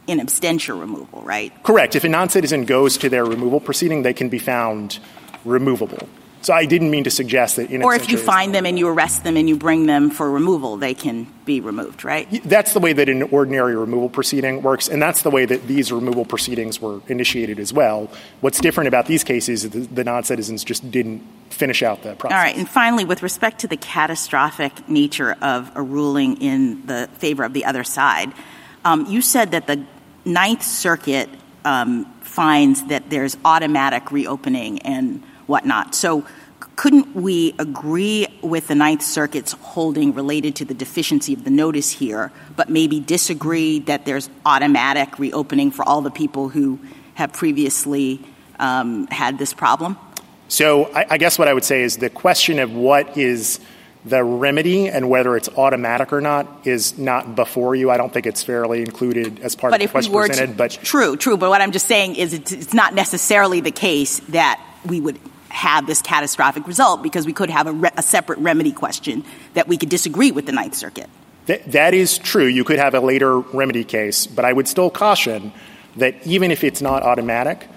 in absentia removal, right? Correct. If a non-citizen goes to their removal proceeding, they can be found removable. So I didn't mean to suggest that in Or if you find them and you arrest them and you bring them for removal, they can be removed, right? That's the way that an ordinary removal proceeding works, and that's the way that these removal proceedings were initiated as well. What's different about these cases is the, the non-citizens just didn't finish out the process. All right, and finally, with respect to the catastrophic nature of a ruling in the favor of the other side, um, you said that the Ninth Circuit um, finds that there's automatic reopening and whatnot. So couldn't we agree with the Ninth Circuit's holding related to the deficiency of the notice here, but maybe disagree that there's automatic reopening for all the people who have previously um, had this problem? So I, I guess what I would say is the question of what is – the remedy and whether it's automatic or not is not before you. I don't think it's fairly included as part but of the question presented. To, but true, true. But what I'm just saying is it's, it's, not necessarily the case that we would have this catastrophic result because we could have a, re- a separate remedy question that we could disagree with the Ninth Circuit. Th- that is true. You could have a later remedy case, but I would still caution that even if it's not automatic,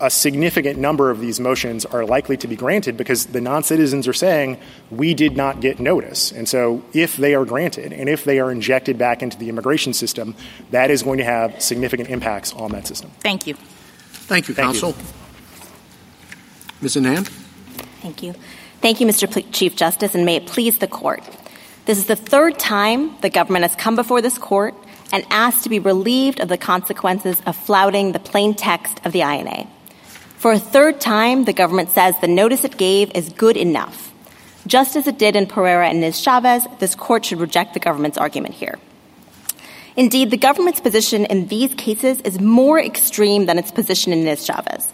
a significant number of these motions are likely to be granted because the non-citizens are saying we did not get notice. And so if they are granted and if they are injected back into the immigration system, that is going to have significant impacts on that system. Thank you. Thank you, Thank counsel. You. Ms. Anand? Thank you. Thank you, Mr. Chief Justice, and may it please the court. This is the third time the government has come before this court and asked to be relieved of the consequences of flouting the plain text of the INA. For a third time, the government says the notice it gave is good enough. Just as it did in Pereira and Niz-Chavez, this court should reject the government's argument here. Indeed, the government's position in these cases is more extreme than its position in Niz-Chavez.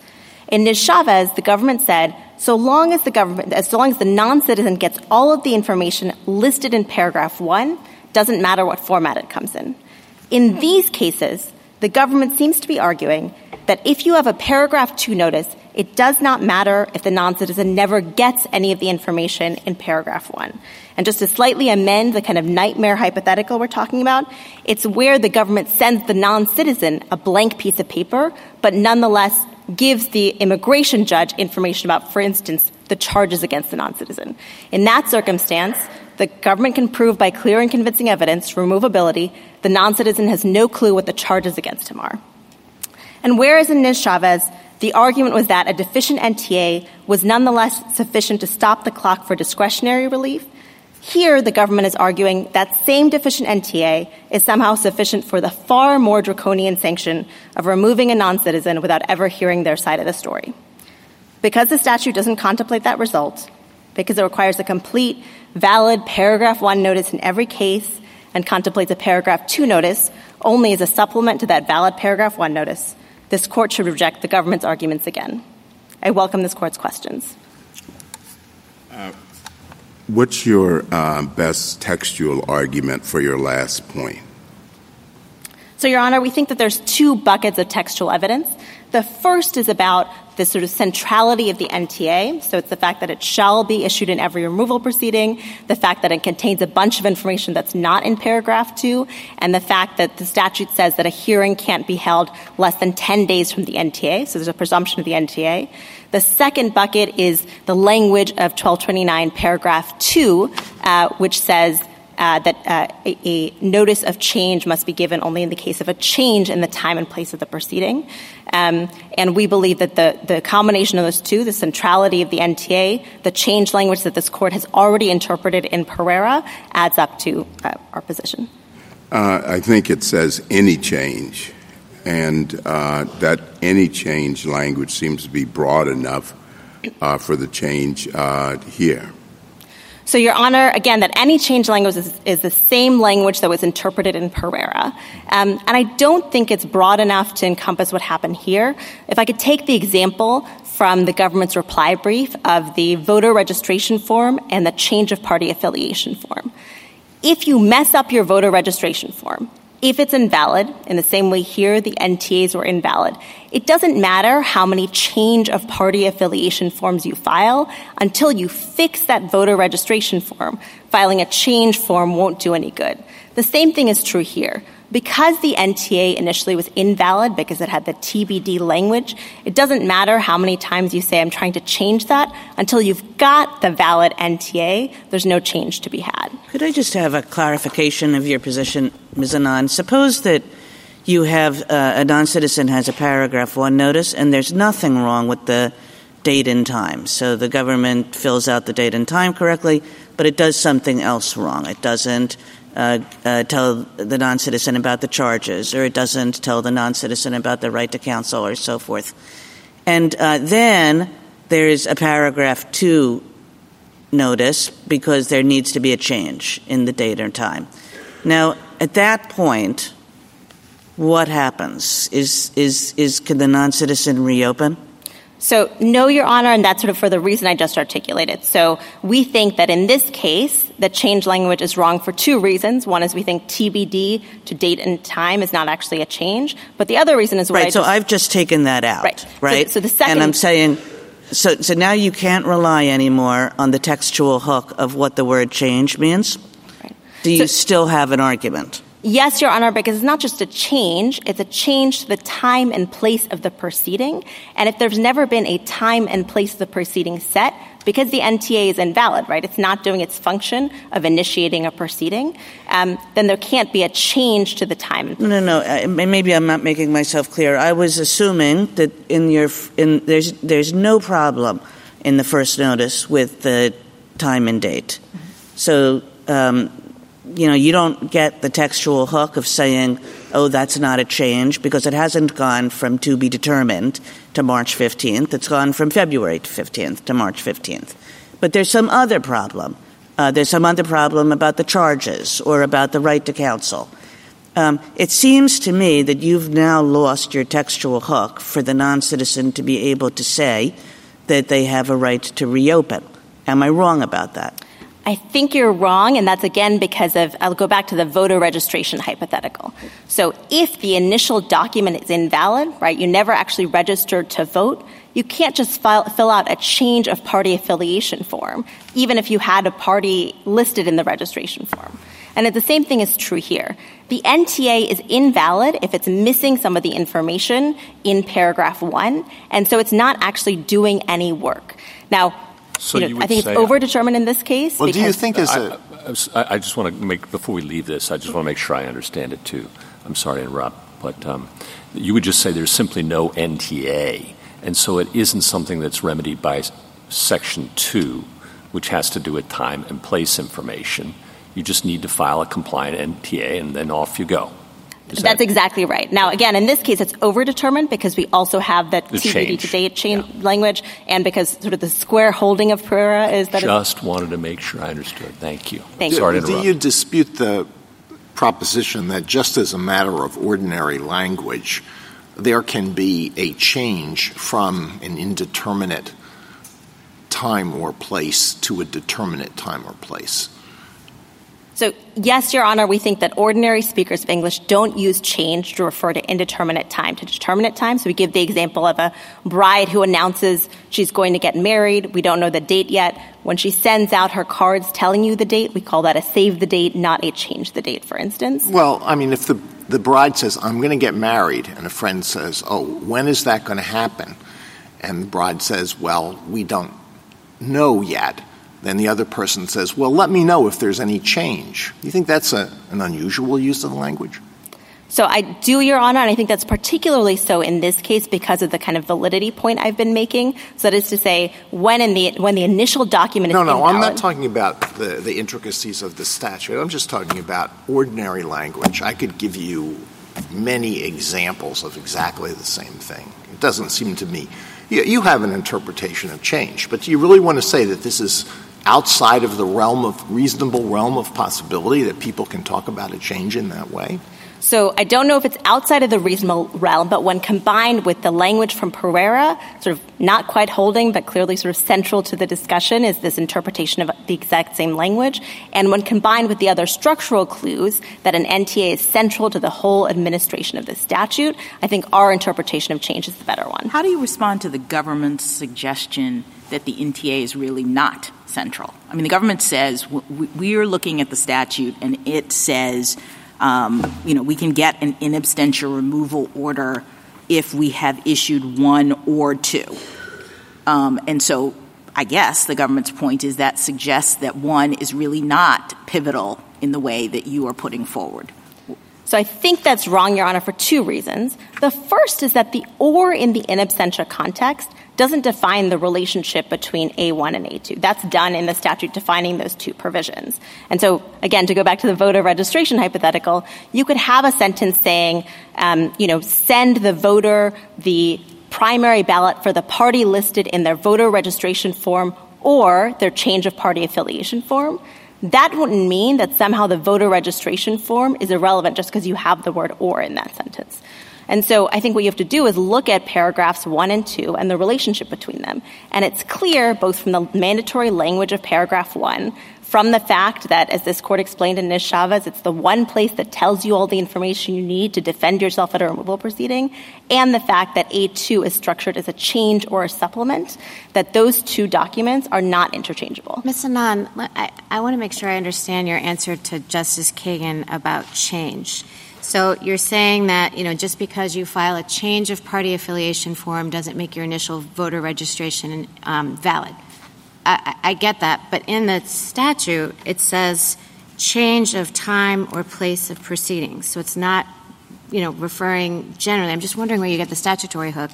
In Niz-Chavez, the government said, so long as the government, as long as the non-citizen gets all of the information listed in paragraph one, doesn't matter what format it comes in. In these cases, the government seems to be arguing that if you have a paragraph 2 notice, it does not matter if the non-citizen never gets any of the information in paragraph 1. And just to slightly amend the kind of nightmare hypothetical we're talking about, it's where the government sends the non-citizen a blank piece of paper, but nonetheless gives the immigration judge information about, for instance, the charges against the non-citizen. In that circumstance, the government can prove by clear and convincing evidence removability the non-citizen has no clue what the charges against him are. And whereas in Niz-Chavez, the argument was that a deficient NTA was nonetheless sufficient to stop the clock for discretionary relief, Here, the government is arguing that same deficient NTA is somehow sufficient for the far more draconian sanction of removing a non-citizen without ever hearing their side of the story. Because the statute doesn't contemplate that result, because it requires a complete, valid paragraph one notice in every case and contemplates a paragraph two notice only as a supplement to that valid paragraph one notice, this court should reject the government's arguments again. I welcome this court's questions. Uh, what's your uh, best textual argument for your last point? So, Your Honor, we think that there's two buckets of textual evidence. The first is about the sort of centrality of the NTA. So it's the fact that it shall be issued in every removal proceeding, the fact that it contains a bunch of information that's not in paragraph two, and the fact that the statute says that a hearing can't be held less than 10 days from the NTA. So there's a presumption of the NTA. The second bucket is the language of 1229 paragraph two, uh, which says that uh, a, notice of change must be given only in the case of a change in the time and place of the proceeding. Um, and we believe that the, combination of those two, the centrality of the NTA, the change language that this court has already interpreted in Pereira, adds up to uh, our position. Uh, I think it says any change, and uh, that any change language seems to be broad enough for the change here. So, Your Honor, again, that any change language is, is the same language that was interpreted in Pereira. Um, and I don't think it's broad enough to encompass what happened here. If I could take the example from the government's reply brief of the voter registration form and the change of party affiliation form. If you mess up your voter registration form, if it's invalid, in the same way here the NTAs were invalid, it doesn't matter how many change of party affiliation forms you file until you fix that voter registration form. Filing a change form won't do any good. The same thing is true here. Because the NTA initially was invalid because it had the TBD language, it doesn't matter how many times you say, I'm trying to change that. Until you've got the valid NTA, there's no change to be had. Could I just have a clarification of your position, Ms. Anand? Suppose that you have uh, a non-citizen has a paragraph one notice and there's nothing wrong with the date and time. So the government fills out the date and time correctly, but it does something else wrong. It doesn't uh, uh, tell the non-citizen about the charges, or it doesn't tell the non-citizen about the right to counsel, or so forth. And uh, then there's a paragraph two notice because there needs to be a change in the date or time. Now, at that point, what happens? Is is is can the non-citizen reopen? So, no, Your Honor, and that's sort of for the reason I just articulated. So, we think that in this case, the change language is wrong for two reasons. One is we think TBD to date and time is not actually a change, but the other reason is right. So, I've just taken that out. Right. Right. So, so the second, and I'm saying. So, so now you can't rely anymore on the textual hook of what the word change means. Right. Do you So- still have an argument? Yes, Your Honor, because it's not just a change, it's a change to the time and place of the proceeding. And if there's never been a time and place of the proceeding set, because the NTA is invalid, right? It's not doing its function of initiating a proceeding, um, then there can't be a change to the time No, no, no. Maybe I'm not making myself clear. I was assuming that in your in there's there's no problem in the first notice with the time and date. So um, you know you don't get the textual hook of saying, "Oh, that's not a change," because it hasn't gone from to be determined to March 15th. It's gone from February 15th to March 15th. But there's some other problem. Uh, there's some other problem about the charges or about the right to counsel. Um, it seems to me that you've now lost your textual hook for the non-citizen to be able to say that they have a right to reopen. Am I wrong about that? I think you're wrong, and that's again because of, I'll go back to the voter registration hypothetical. So if the initial document is invalid, right, you never actually registered to vote, you can't just file, fill out a change of party affiliation form, even if you had a party listed in the registration form. And the same thing is true here. The NTA is invalid if it's missing some of the information in paragraph one, and so it's not actually doing any work. Now, So you know, you I would think it's say- overdetermined in this case. Well, do you think is I, a I- I just want to make before we leave this. I just want to make sure I understand it too. I'm sorry to interrupt, but um, you would just say there's simply no NTA, and so it isn't something that's remedied by Section Two which has to do with time and place information. You just need to file a compliant NTA, and then off you go. Is That's that- exactly right. Now, again, in this case, it's overdetermined because we also have that The TBD change. to date change Yeah. language, and because sort of the square holding of Pereira is that it's Just wanted to make sure I understood. Thank you. Thank you. Sorry to Do you dispute the proposition that just as a matter of ordinary language, there can be a change from an indeterminate time or place to a determinate time or place? So, yes, Your Honor, we think that ordinary speakers of English don't use change to refer to indeterminate time to determinate time. So we give the example of a bride who announces she's going to get married. We don't know the date yet. When she sends out her cards telling you the date, we call that a save the date, not a change the date, for instance. Well, I mean, if the, the bride says, I'm going to get married, and a friend says, Oh, when is that going to happen? And the bride says, Well, we don't know yet. Then the other person says, Well, let me know if there's any change. You think that's a, an unusual use of the language? So I do, Your Honor, and I think that's particularly so in this case because of the kind of validity point I've been making. So that is to say, when in the when the initial document No, no, I'm not talking about the, the intricacies of the statute. I'm just talking about ordinary language. I could give you many examples of exactly the same thing. It doesn't seem to me. You, you have an interpretation of change, but do you really want to say that this is outside of the realm of reasonable realm of possibility that people can talk about a change in that way? So I don't know if it's outside of the reasonable realm, but when combined with the language from Pereira, sort of not quite holding, but clearly sort of central to the discussion is this interpretation of the exact same language. And when combined with the other structural clues that an NTA is central to the whole administration of the statute, I think our interpretation of change is the better one. How do you respond to the government's suggestion that the NTA is really not central? I mean, the government says we are looking at the statute and it says, um, you know, we can get an in absentia removal order if we have issued one or two. Um, and so I guess the government's point is that suggests that one is really not pivotal in the way that you are putting forward. So I think that's wrong, Your Honor, for two reasons. The first is that the or in the in absentia context doesn't define the relationship between A1 and A2. That's done in the statute defining those two provisions. And so, again, to go back to the voter registration hypothetical, you could have a sentence saying, um, you know, send the voter the primary ballot for the party listed in their voter registration form or their change of party affiliation form. That wouldn't mean that somehow the voter registration form is irrelevant just because you have the word or in that sentence. And so I think what you have to do is look at paragraphs one and two and the relationship between them. And it's clear, both from the mandatory language of paragraph one, from the fact that, as this court explained in Niz-Chavez, it's the one place that tells you all the information you need to defend yourself at a removal proceeding, and the fact that A2 is structured as a change or a supplement, that those two documents are not interchangeable. Ms. Anand, I, I want to make sure I understand your answer to Justice Kagan about change. So you're saying that, you know, just because you file a change of party affiliation form doesn't make your initial voter registration um, valid. I, I get that, but in the statute, it says change of time or place of proceedings. So it's not, you know, referring generally. I'm just wondering where you get the statutory hook,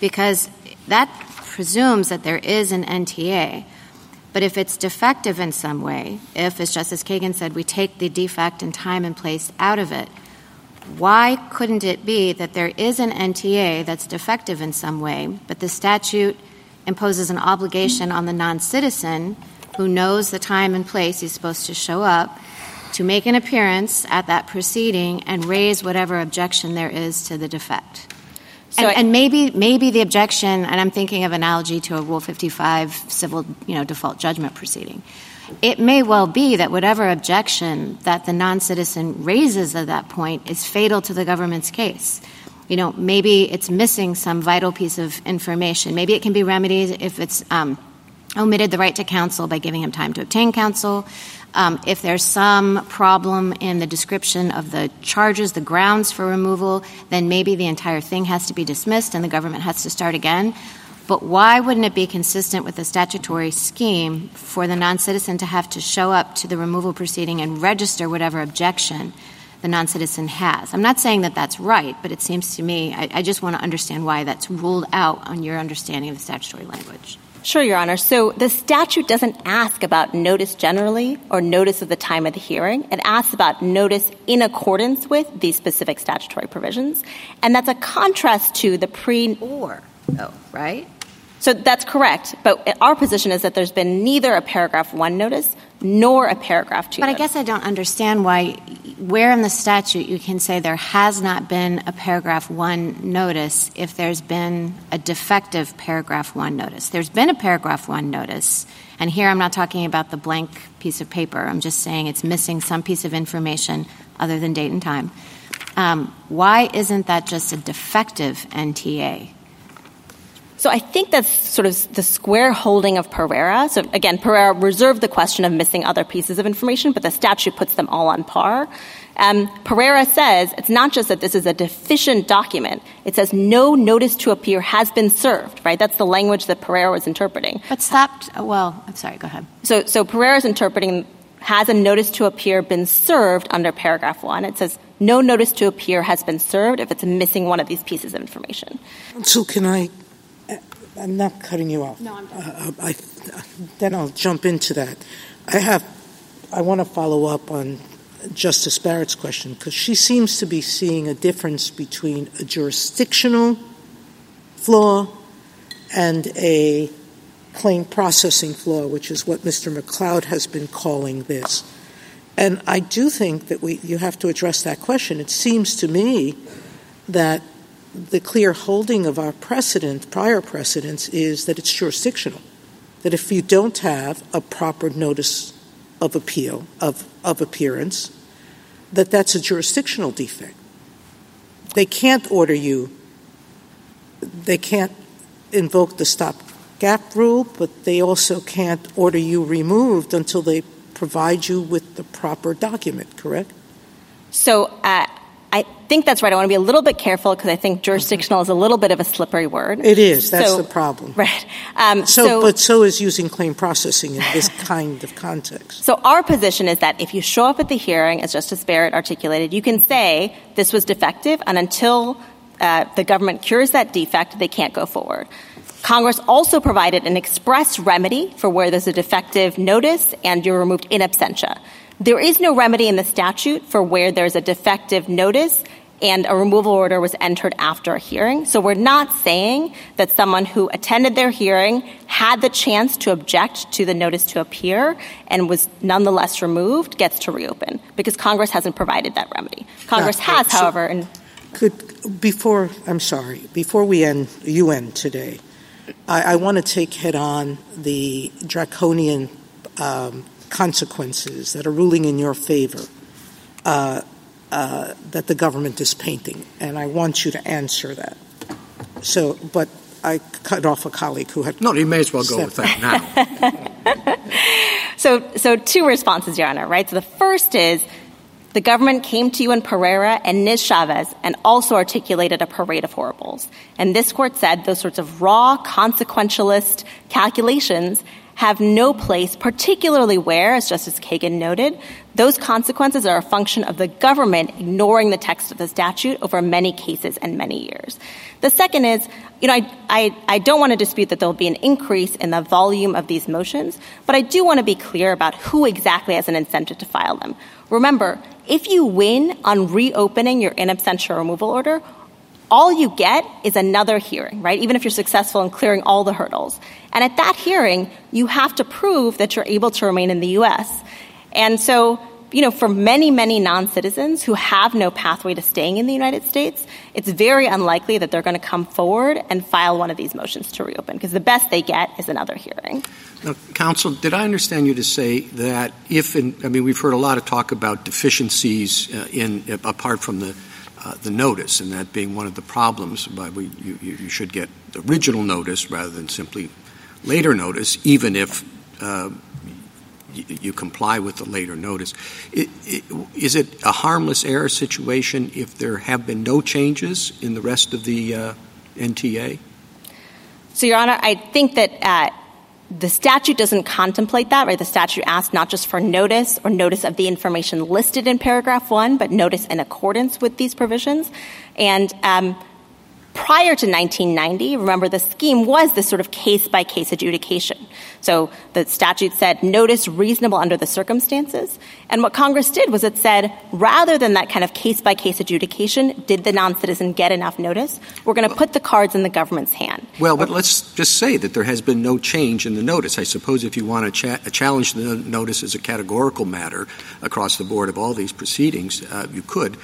because that presumes that there is an NTA. But if it's defective in some way, if, as Justice Kagan said, we take the defect in time and place out of it, why couldn't it be that there is an NTA that's defective in some way, but the statute imposes an obligation on the non-citizen who knows the time and place he's supposed to show up to make an appearance at that proceeding and raise whatever objection there is to the defect. So and, I- and maybe maybe the objection, and I'm thinking of analogy to a Rule 55 civil, you know, default judgment proceeding. It may well be that whatever objection that the non-citizen raises at that point is fatal to the government's case. You know, maybe it's missing some vital piece of information. Maybe it can be remedied if it's um, omitted the right to counsel by giving him time to obtain counsel. Um, if there's some problem in the description of the charges, the grounds for removal, then maybe the entire thing has to be dismissed and the government has to start again. But why wouldn't it be consistent with the statutory scheme for the non citizen to have to show up to the removal proceeding and register whatever objection the non citizen has? I'm not saying that that's right, but it seems to me, I, I just want to understand why that's ruled out on your understanding of the statutory language. Sure, Your Honor. So the statute doesn't ask about notice generally or notice of the time of the hearing. It asks about notice in accordance with these specific statutory provisions. And that's a contrast to the pre- Or, oh, right? So that's correct. But our position is that there's been neither a paragraph one notice nor a paragraph two. But I guess I don't understand why, where in the statute you can say there has not been a paragraph one notice if there's been a defective paragraph one notice. There's been a paragraph one notice, and here I'm not talking about the blank piece of paper. I'm just saying it's missing some piece of information other than date and time. Um, why isn't that just a defective NTA? So I think that's sort of the square holding of Pereira. So again, Pereira reserved the question of missing other pieces of information, but the statute puts them all on par. Um, Pereira says it's not just that this is a deficient document. It says no notice to appear has been served, right? That's the language that Pereira was interpreting. But stopped, well, I'm sorry, go ahead. So, so Pereira's interpreting has a notice to appear been served under paragraph one. It says no notice to appear has been served if it's missing one of these pieces of information. So can I I'm not cutting you off. No, I'm uh, I, then I'll jump into that. I have. I want to follow up on Justice Barrett's question because she seems to be seeing a difference between a jurisdictional flaw and a claim processing flaw, which is what Mr. McCloud has been calling this. And I do think that we you have to address that question. It seems to me that the clear holding of our precedent, prior precedents, is that it's jurisdictional. That if you don't have a proper notice of appeal, of, of appearance, that that's a jurisdictional defect. They can't order you, they can't invoke the stop gap rule, but they also can't order you removed until they provide you with the proper document, correct? So uh, I think that's right. I want to be a little bit careful because I think jurisdictional is a little bit of a slippery word. It is. That's so, the problem. Right. Um, so, so, but so is using claim processing in this kind of context. So our position is that if you show up at the hearing, as Justice Barrett articulated, you can say this was defective, and until uh, the government cures that defect, they can't go forward. Congress also provided an express remedy for where there's a defective notice and you're removed in absentia. There is no remedy in the statute for where there's a defective notice and a removal order was entered after a hearing. So we're not saying that someone who attended their hearing had the chance to object to the notice to appear and was nonetheless removed gets to reopen because Congress hasn't provided that remedy. Congress has, so however, and could before I'm sorry, before we end you end today, I, I want to take head on the draconian um, consequences that are ruling in your favor uh, uh, that the government is painting, and I want you to answer that. So, but I cut off a colleague who had no. You may as well go with that now. so, so two responses, Your Honor. Right. So the first is the government came to you in Pereira and Niz Chavez and also articulated a parade of horribles. And this court said those sorts of raw, consequentialist calculations have no place, particularly where, as Justice Kagan noted, those consequences are a function of the government ignoring the text of the statute over many cases and many years. The second is, you know, I, I, I don't want to dispute that there will be an increase in the volume of these motions, but I do want to be clear about who exactly has an incentive to file them. Remember, if you win on reopening your in absentia removal order, all you get is another hearing, right? Even if you're successful in clearing all the hurdles. And at that hearing, you have to prove that you're able to remain in the U.S. And so, you know, for many, many non-citizens who have no pathway to staying in the United States, it's very unlikely that they're going to come forward and file one of these motions to reopen because the best they get is another hearing. Now, counsel, did I understand you to say that if, in, I mean, we've heard a lot of talk about deficiencies uh, in apart from the uh, the notice, and that being one of the problems. But you, you, should get original notice rather than simply later notice, even if uh, you, comply with the later notice. It, it, is it a harmless error situation if there have been no changes in the rest of the uh, NTA? So, Your Honor, I think that the statute doesn't contemplate that, right? The statute asks not just for notice or notice of the information listed in paragraph one, but notice in accordance with these provisions. And um, prior to 1990, remember the scheme was this sort of case by case adjudication. So the statute said notice reasonable under the circumstances. And what Congress did was it said rather than that kind of case by case adjudication, did the non citizen get enough notice? We're going to put the cards in the government's hand. Well, but let's just say that there has been no change in the notice. I suppose if you want to cha- challenge the notice as a categorical matter across the board of all these proceedings, uh, you could.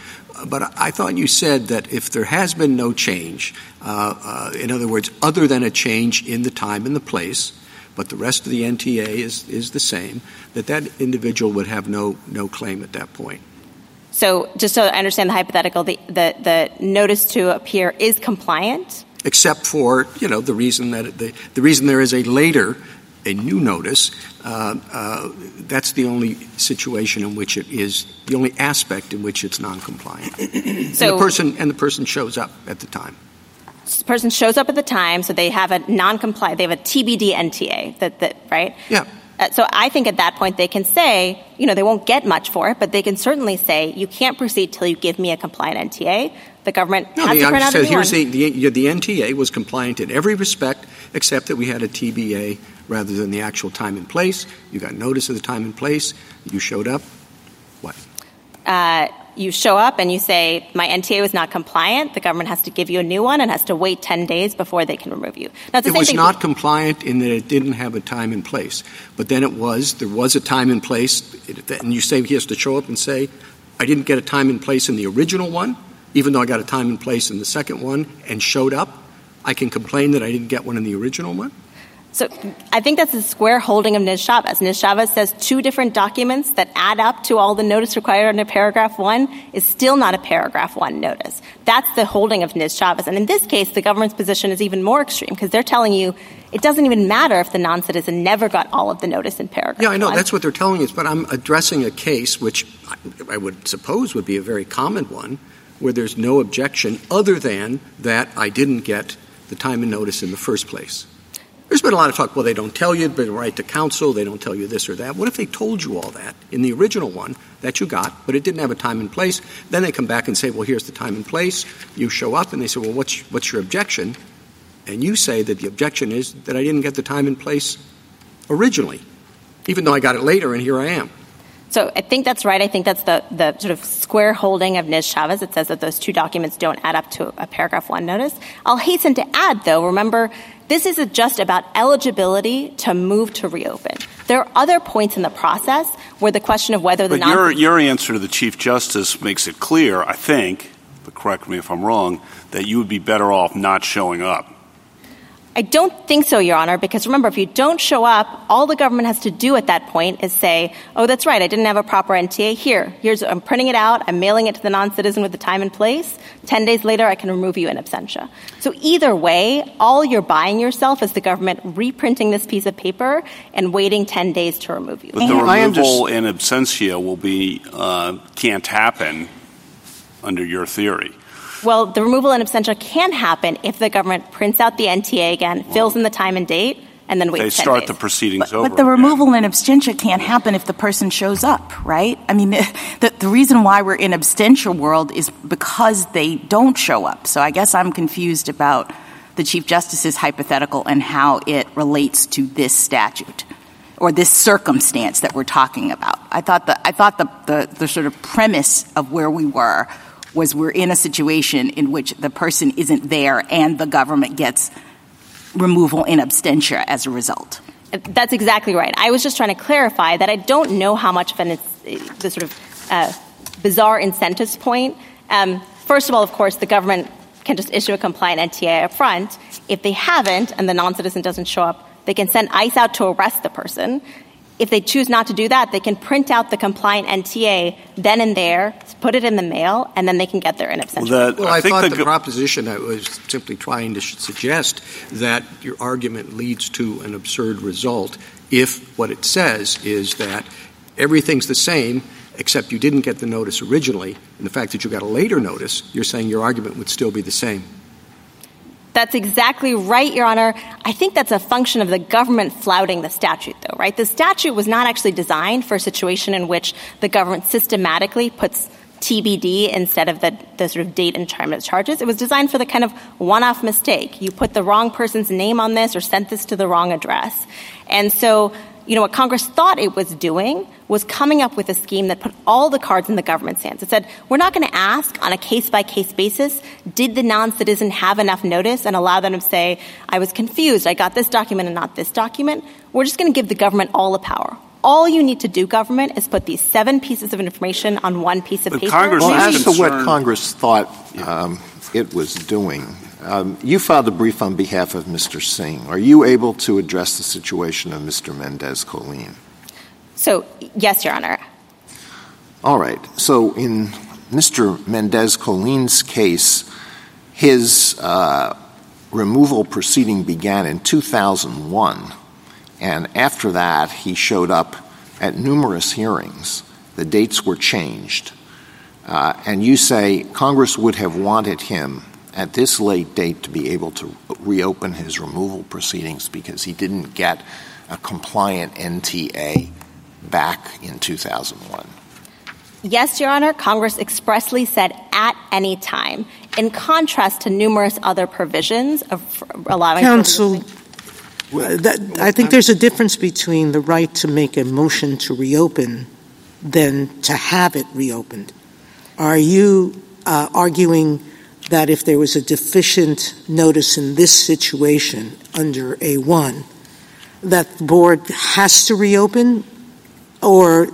But I thought you said that if there has been no change, uh, uh, in other words, other than a change in the time and the place, but the rest of the NTA is, is the same, that that individual would have no, no claim at that point. So just so I understand the hypothetical, the, the, the notice to appear is compliant? Except for, you know, the reason that the, the reason there is a later a new notice, uh, uh, that's the only situation in which it is the only aspect in which it's non-compliant. so and the person and the person shows up at the time. The person shows up at the time, so they have a non-compliant. They have a TBD NTA. That that right? Yeah. Uh, so I think at that point they can say, you know, they won't get much for it, but they can certainly say, you can't proceed till you give me a compliant NTA. The government no, has the, to print out a here's the, the, the NTA was compliant in every respect except that we had a TBA rather than the actual time and place. You got notice of the time and place. You showed up. What? Uh, you show up and you say, my NTA was not compliant. The government has to give you a new one and has to wait 10 days before they can remove you. Now, it was not compliant in that it didn't have a time and place. But then it was, there was a time and place. And you say he has to show up and say, I didn't get a time and place in the original one, even though I got a time and place in the second one and showed up. I can complain that I didn't get one in the original one? So I think that's a square holding of Niz-Chavez. Nis Chavez says two different documents that add up to all the notice required under paragraph one is still not a paragraph one notice. That's the holding of Niz-Chavez. And in this case, the government's position is even more extreme because they're telling you it doesn't even matter if the non-citizen never got all of the notice in paragraph Yeah, I know. one. That's what they're telling us. But I'm addressing a case which I would suppose would be a very common one where there's no objection other than that I didn't get the time and notice in the first place. There's been a lot of talk, well, they don't tell you, but right to counsel, they don't tell you this or that. What if they told you all that in the original one that you got, but it didn't have a time and place? Then they come back and say, well, here's the time and place. You show up and they say, well, what's, what's your objection? And you say that the objection is that I didn't get the time and place originally, even though I got it later and here I am. So I think that's right. I think that's the, the sort of square holding of Niz-Chavez. It says that those two documents don't add up to a paragraph one notice. I'll hasten to add, though, remember, this isn't just about eligibility to move to reopen. There are other points in the process where the question of whether the but your, your answer to the Chief Justice makes it clear, I think, but correct me if I'm wrong, that you would be better off not showing up. I don't think so, Your Honor, because remember, if you don't show up, all the government has to do at that point is say, oh, that's right, I didn't have a proper NTA. Here, here's, I'm printing it out, I'm mailing it to the non-citizen with the time and place. Ten days later, I can remove you in absentia. So either way, all you're buying yourself is the government reprinting this piece of paper and waiting 10 days to remove you. But the removal in absentia will be, uh, can't happen under your theory. Well, the removal in absentia can happen if the government prints out the NTA again, fills in the time and date, and then waits They 10 start days. the proceedings but, over. But the removal in absentia can't happen if the person shows up, right? I mean, the, the reason why we're in absentia world is because they don't show up. So I guess I'm confused about the Chief Justice's hypothetical and how it relates to this statute or this circumstance that we're talking about. I thought the, I thought the, the, the sort of premise of where we were was we're in a situation in which the person isn't there and the government gets removal in absentia as a result. That's exactly right. I was just trying to clarify that I don't know how much of an the sort of uh, bizarre incentives point. Um, first of all, of course, the government can just issue a compliant NTA up front. If they haven't and the non-citizen doesn't show up, they can send ICE out to arrest the person. If they choose not to do that, they can print out the compliant NTA then and there, put it in the mail, and then they can get their in absentia. Well, well I, I thought the, the proposition I was simply trying to suggest that your argument leads to an absurd result if what it says is that everything's the same except you didn't get the notice originally, and the fact that you got a later notice, you're saying your argument would still be the same. That's exactly right, Your Honor. I think that's a function of the government flouting the statute, though, right? The statute was not actually designed for a situation in which the government systematically puts TBD instead of the, the sort of date and time charges. It was designed for the kind of one-off mistake. You put the wrong person's name on this or sent this to the wrong address. And so, you know, what Congress thought it was doing was coming up with a scheme that put all the cards in the government's hands. It said, we're not going to ask on a case-by-case basis, did the non-citizen have enough notice and allow them to say, I was confused, I got this document and not this document. We're just going to give the government all the power all you need to do, government, is put these seven pieces of information on one piece of But paper. Congress Well, is as to what Congress thought um, it was doing, um, you filed a brief on behalf of Mr. Singh. Are you able to address the situation of Mr. Mendez-Colin? So, yes, Your Honor. All right. So in Mr. Mendez-Colin's case, his uh, removal proceeding began in 2001. And after that, he showed up at numerous hearings. The dates were changed. Uh, and you say Congress would have wanted him at this late date to be able to reopen his removal proceedings because he didn't get a compliant NTA back in 2001. Yes, Your Honor, Congress expressly said at any time, in contrast to numerous other provisions of allowing Counsel, removal. Well, that, I think there's a difference between the right to make a motion to reopen than to have it reopened. Are you uh, arguing that if there was a deficient notice in this situation under A1, that the board has to reopen, or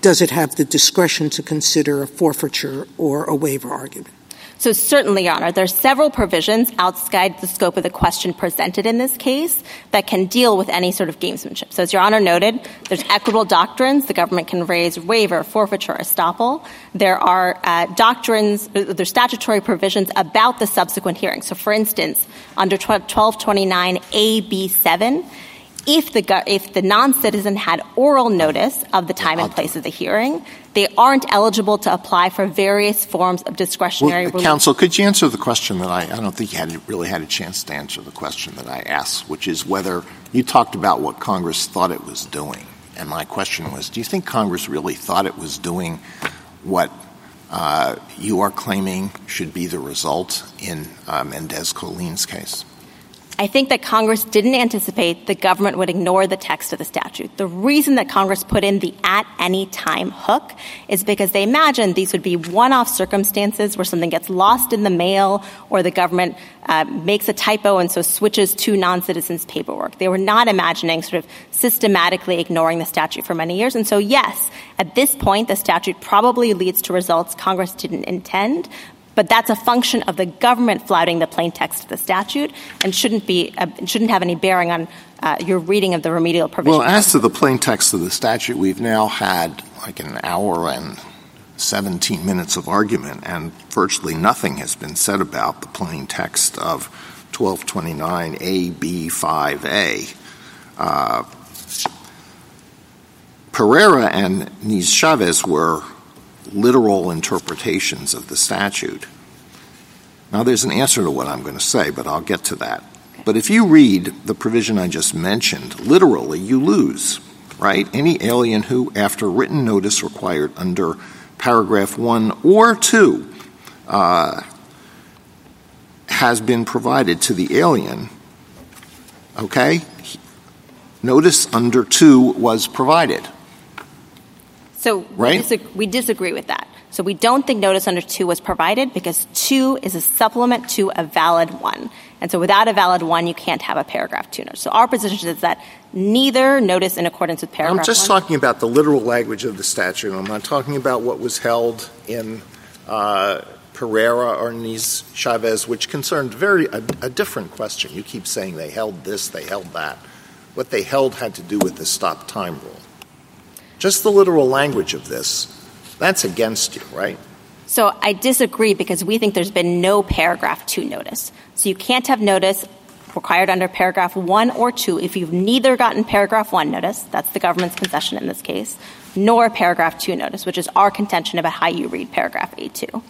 does it have the discretion to consider a forfeiture or a waiver argument? So certainly, Your Honor, there are several provisions outside the scope of the question presented in this case that can deal with any sort of gamesmanship. So as Your Honor noted, there's equitable doctrines. The government can raise waiver, forfeiture, estoppel. There are uh, doctrines, uh, there's statutory provisions about the subsequent hearing. So for instance, under 1229AB7, if the, if the non-citizen had oral notice of the time and place of the hearing, they aren't eligible to apply for various forms of discretionary Well, relief. Counsel, could you answer the question that I, I don't think you had really had a chance to answer the question that I asked, which is whether you talked about what Congress thought it was doing. And my question was, do you think Congress really thought it was doing what uh, you are claiming should be the result in uh, Mendez-Colin's case? I think that Congress didn't anticipate the government would ignore the text of the statute. The reason that Congress put in the at any time hook is because they imagined these would be one-off circumstances where something gets lost in the mail or the government uh, makes a typo and so switches to non-citizens paperwork. They were not imagining sort of systematically ignoring the statute for many years. And so yes, at this point, the statute probably leads to results Congress didn't intend, but that's a function of the government flouting the plain text of the statute and shouldn't be uh, shouldn't have any bearing on uh, your reading of the remedial provision. Well, as to the plain text of the statute, we've now had like an hour and 17 minutes of argument, and virtually nothing has been said about the plain text of 1229A, B5A. Uh, Pereira and Niz Chavez were literal interpretations of the statute. Now, there's an answer to what I'm going to say, but I'll get to that. But if you read the provision I just mentioned, literally, you lose, right? Any alien who, after written notice required under paragraph 1 or 2, uh, has been provided to the alien, okay? Notice under 2 was provided. So Right? we, disag- we disagree with that. So we don't think notice under two was provided because two is a supplement to a valid one. And so without a valid one, you can't have a paragraph two notice. So our position is that neither notice in accordance with paragraph I'm just one. talking about the literal language of the statute. I'm not talking about what was held in uh, Pereira or Niz Chavez, which concerned very a, a different question. You keep saying they held this, they held that. What they held had to do with the stop time rule. Just the literal language of this, that's against you, right? So I disagree because we think there's been no paragraph two notice. So you can't have notice required under paragraph one or two if you've neither gotten paragraph one notice, that's the government's concession in this case, nor paragraph two notice, which is our contention about how you read paragraph A2.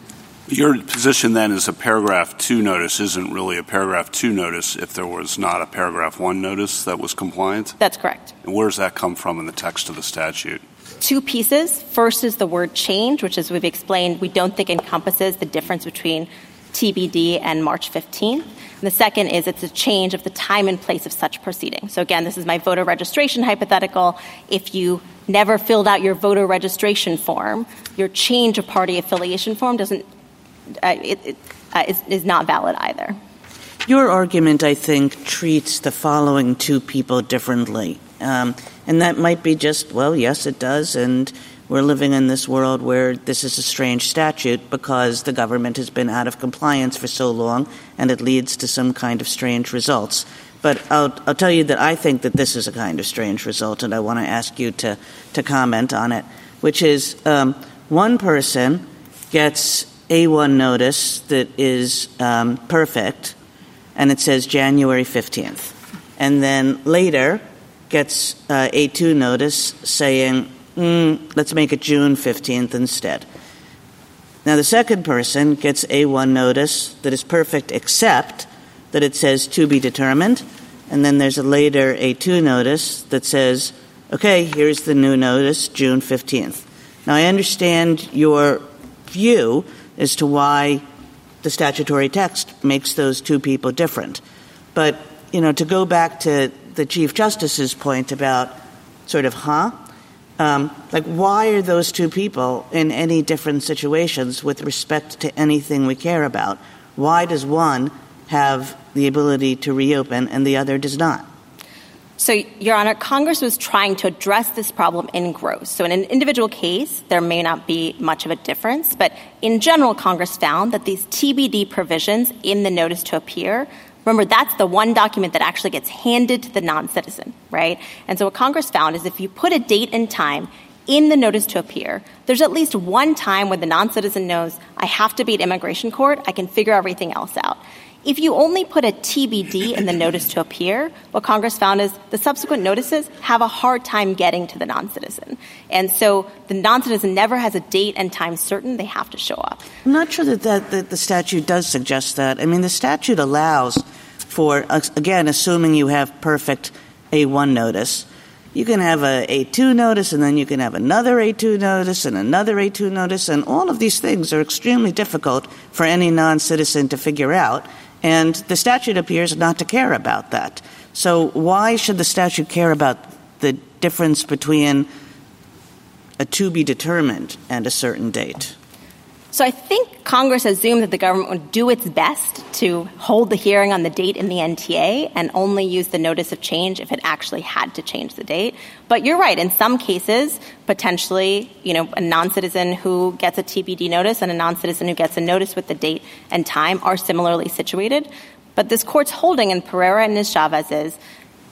Your position then is a paragraph two notice isn't really a paragraph two notice if there was not a paragraph one notice that was compliant? That's correct. And where does that come from in the text of the statute? two pieces. First is the word change, which, as we've explained, we don't think encompasses the difference between TBD and March 15th. And the second is it's a change of the time and place of such proceeding. So again, this is my voter registration hypothetical. If you never filled out your voter registration form, your change of party affiliation form doesn't it, it, is, is not valid either. Your argument, I think, treats the following two people differently. Um, and that might be just, well, yes, it does, and we're living in this world where this is a strange statute because the government has been out of compliance for so long and it leads to some kind of strange results. But I'll, I'll tell you that I think that this is a kind of strange result, and I want to ask you to, to comment on it, which is um, one person gets A1 notice that is um, perfect, and it says January 15th. And then later gets uh, A2 notice saying, mm, let's make it June 15th instead. Now, the second person gets A1 notice that is perfect except that it says to be determined, and then there's a later A2 notice that says, okay, here's the new notice, June 15th. Now, I understand your view as to why the statutory text makes those two people different. But, you know, to go back to the Chief Justice's point about sort of, huh? Um, like, why are those two people in any different situations with respect to anything we care about? Why does one have the ability to reopen and the other does not? So, Your Honor, Congress was trying to address this problem in gross. So, in an individual case, there may not be much of a difference, but in general, Congress found that these TBD provisions in the notice to appear Remember, that's the one document that actually gets handed to the non-citizen, right? And so what Congress found is if you put a date and time in the notice to appear, there's at least one time when the non-citizen knows I have to be at immigration court, I can figure everything else out. If you only put a TBD in the notice to appear, what Congress found is the subsequent notices have a hard time getting to the non-citizen. And so the non-citizen never has a date and time certain they have to show up. I'm not sure that, that, that the statute does suggest that. I mean, the statute allows for, again, assuming you have perfect A1 notice, you can have a A2 notice and then you can have another A2 notice and another A2 notice, and all of these things are extremely difficult for any non-citizen to figure out. And the statute appears not to care about that. So why should the statute care about the difference between a to be determined and a certain date? So I think Congress assumed that the government would do its best to hold the hearing on the date in the NTA and only use the notice of change if it actually had to change the date. But you're right. In some cases, potentially, you know, a non-citizen who gets a TBD notice and a non-citizen who gets a notice with the date and time are similarly situated. But this court's holding in Pereira and Chavez is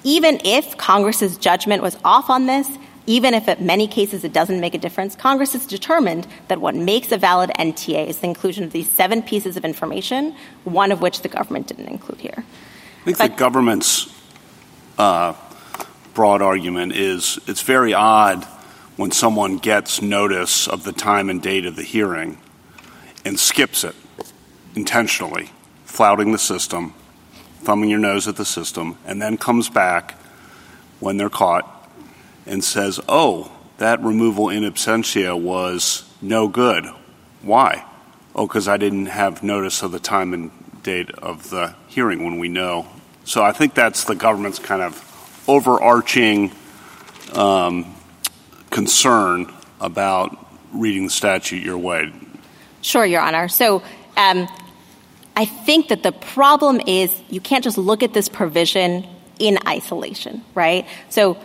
even if Congress's judgment was off on this, even if in many cases it doesn't make a difference, Congress has determined that what makes a valid NTA is the inclusion of these seven pieces of information, one of which the government didn't include here. I think but, the government's uh, broad argument is it's very odd when someone gets notice of the time and date of the hearing and skips it intentionally, flouting the system, thumbing your nose at the system, and then comes back when they're caught and says, oh, that removal in absentia was no good. Why? Oh, because I didn't have notice of the time and date of the hearing when we know. So I think that's the government's kind of overarching um, concern about reading the statute your way. Sure, Your Honor. So um, I think that the problem is you can't just look at this provision in isolation, right? So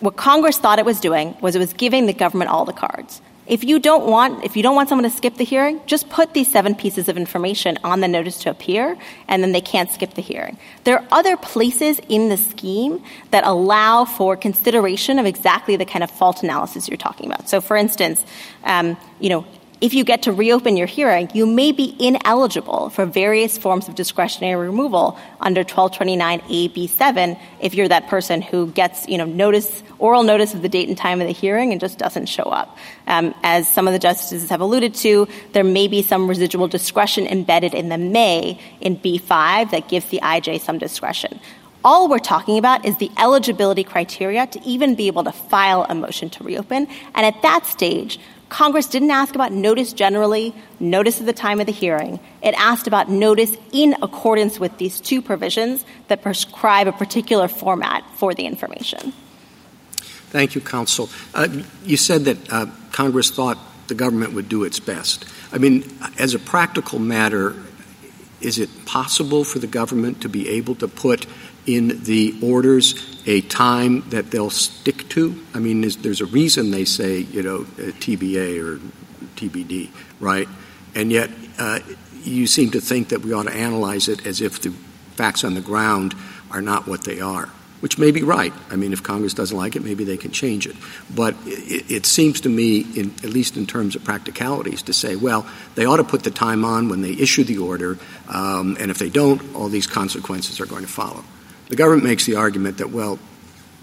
what Congress thought it was doing was it was giving the government all the cards. If you don't want if you don't want someone to skip the hearing, just put these seven pieces of information on the notice to appear and then they can't skip the hearing. There are other places in the scheme that allow for consideration of exactly the kind of fault analysis you're talking about. So for instance, um, you know, if you get to reopen your hearing, you may be ineligible for various forms of discretionary removal under 1229AB7 if you're that person who gets, you know, notice, oral notice of the date and time of the hearing and just doesn't show up. Um, as some of the justices have alluded to, there may be some residual discretion embedded in the may in B5 that gives the IJ some discretion All we're talking about is the eligibility criteria to even be able to file a motion to reopen. And at that stage, Congress didn't ask about notice generally, notice at the time of the hearing. It asked about notice in accordance with these two provisions that prescribe a particular format for the information. Thank you, counsel. Uh, you said that uh, Congress thought the government would do its best. I mean, as a practical matter, is it possible for the government to be able to put in the orders a time that they'll stick to? I mean, there's, there's a reason they say, you know, uh, TBA or TBD, right? And yet, uh, you seem to think that we ought to analyze it as if the facts on the ground are not what they are which may be right. I mean, if Congress doesn't like it, maybe they can change it. But it, it seems to me, in, at least in terms of practicalities, to say, well, they ought to put the time on when they issue the order, um, and if they don't, all these consequences are going to follow. The government makes the argument that, well,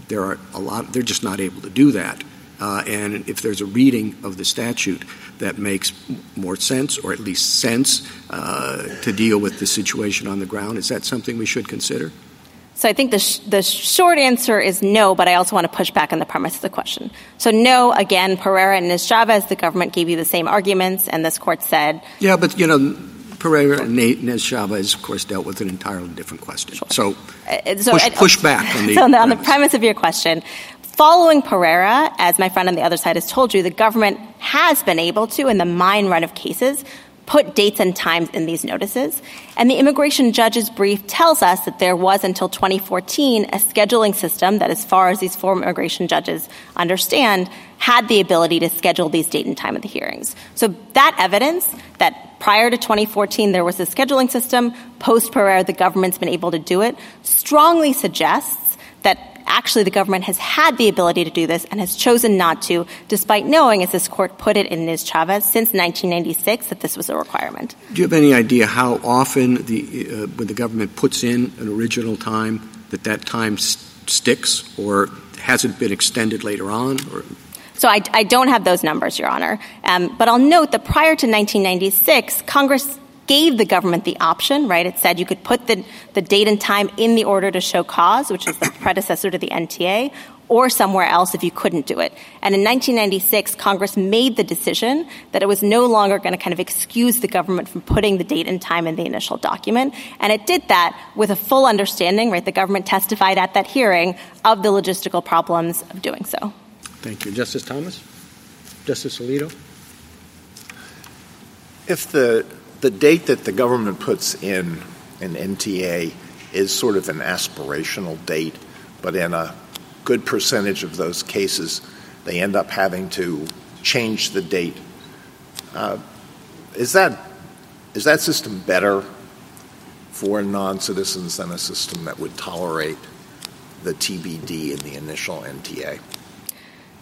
there are a lot, they're just not able to do that. Uh, and if there's a reading of the statute that makes more sense, or at least sense, uh, to deal with the situation on the ground, is that something we should consider? So I think the, sh- the short answer is no, but I also want to push back on the premise of the question. So no, again, Pereira and Niz-Chavez, the government gave you the same arguments, and this court said. Yeah, but you know, Pereira and Niz-Chavez, of course, dealt with an entirely different question. Sure. So, uh, so push, push, back on the. So on the premise of your question, Following Pereira, as my friend on the other side has told you, the government has been able to, in the mine run of cases, put dates and times in these notices. And the immigration judge's brief tells us that there was until 2014 a scheduling system that, as far as these former immigration judges understand, had the ability to schedule these date and time of the hearings. So that evidence that prior to 2014 there was a scheduling system, post Pereira the government's been able to do it, strongly suggests that actually the government has had the ability to do this and has chosen not to, despite knowing, as this court put it in Niz-Chavez, since 1996 that this was a requirement. Do you have any idea how often the, uh, when the government puts in an original time that that time st- sticks or hasn't been extended later on? Or? So I, I, don't have those numbers, Your Honor. Um, but I'll note that prior to 1996, Congress gave the government the option, right? It said you could put the, the date and time in the order to show cause, which is the predecessor to the NTA, or somewhere else if you couldn't do it. And in 1996, Congress made the decision that it was no longer going to kind of excuse the government from putting the date and time in the initial document. And it did that with a full understanding, right? The government testified at that hearing of the logistical problems of doing so. Thank you. Justice Thomas? Justice Alito? If the the date that the government puts in an NTA is sort of an aspirational date, but in a good percentage of those cases, they end up having to change the date. Uh, is that is that system better for non-citizens than a system that would tolerate the TBD in the initial NTA?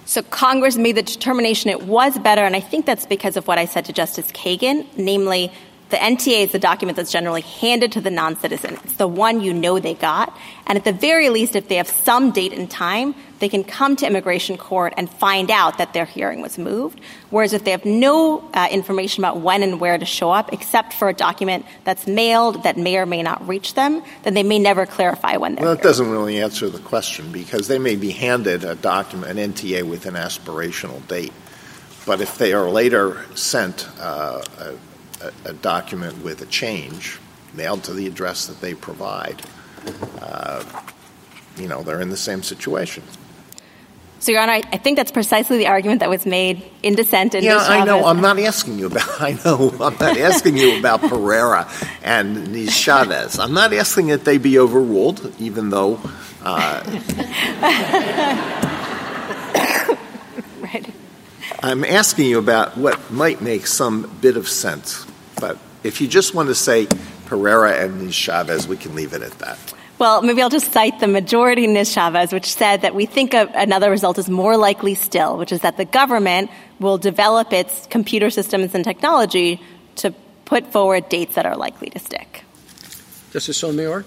So Congress made the determination it was better, and I think that's because of what I said to Justice Kagan, namely the NTA is the document that's generally handed to the non-citizen. It's the one you know they got. And at the very least, if they have some date and time, they can come to immigration court and find out that their hearing was moved. Whereas if they have no uh, information about when and where to show up, except for a document that's mailed that may or may not reach them, then they may never clarify when they're Well, it doesn't really answer the question because they may be handed a document, an NTA with an aspirational date. But if they are later sent uh, a a, document with a change mailed to the address that they provide, uh, you know, they're in the same situation. So, Your Honor, I, I think that's precisely the argument that was made in dissent. In yeah, I know. I'm not asking you about. I know. I'm not asking you about Pereira and Niz-Chavez. I'm not asking that they be overruled, even though. Uh, right. I'm asking you about what might make some bit of sense. But if you just want to say Pereira and Niz-Chavez, we can leave it at that. Well, maybe I'll just cite the majority in Niz-Chavez, which said that we think another result is more likely still, which is that the government will develop its computer systems and technology to put forward dates that are likely to stick. Justice Sotomayor?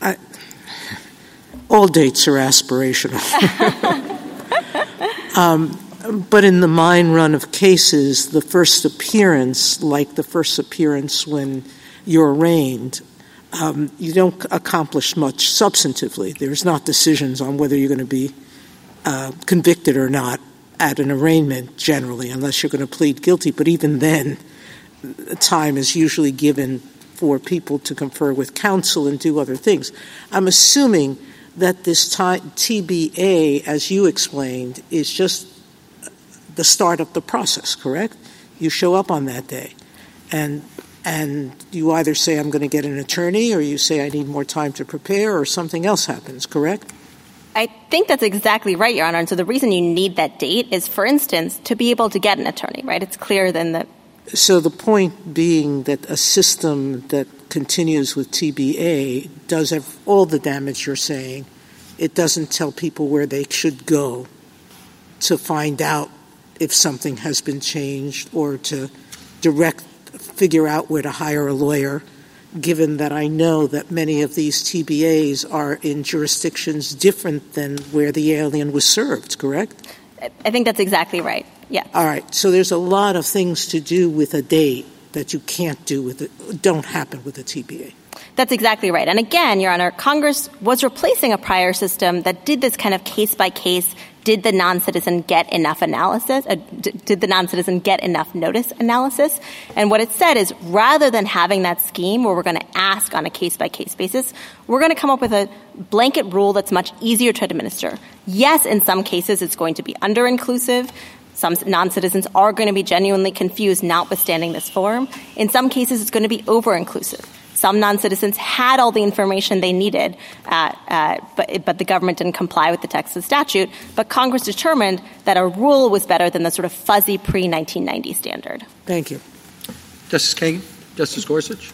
I, all dates are aspirational. um, but in the mine run of cases, the first appearance, like the first appearance when you're arraigned, um, you don't accomplish much substantively. There's not decisions on whether you're going to be uh, convicted or not at an arraignment generally, unless you're going to plead guilty. But even then, time is usually given for people to confer with counsel and do other things. I'm assuming that this TBA, as you explained, is just the start of the process, correct? You show up on that day, and and you either say I'm going to get an attorney, or you say I need more time to prepare, or something else happens, correct? I think that's exactly right, Your Honor. And so the reason you need that date is, for instance, to be able to get an attorney, right? It's clear then that. So the point being that a system that continues with TBA does have all the damage you're saying. It doesn't tell people where they should go to find out if something has been changed or to direct figure out where to hire a lawyer given that I know that many of these TBAs are in jurisdictions different than where the alien was served, correct? I think that's exactly right. Yeah. All right. So there's a lot of things to do with a date that you can't do with it, don't happen with a TBA. That's exactly right. And again, Your Honor, Congress was replacing a prior system that did this kind of case by case did the non-citizen get enough analysis? Uh, d- did the non-citizen get enough notice analysis? And what it said is rather than having that scheme where we're going to ask on a case-by-case basis, we're going to come up with a blanket rule that's much easier to administer. Yes, in some cases it's going to be under-inclusive. Some non-citizens are going to be genuinely confused, notwithstanding this form. In some cases, it's going to be over-inclusive. Some non-citizens had all the information they needed, uh, uh, but, but the government didn't comply with the text of the statute. But Congress determined that a rule was better than the sort of fuzzy pre-1990 standard. Thank you. Justice Kagan? Justice Gorsuch?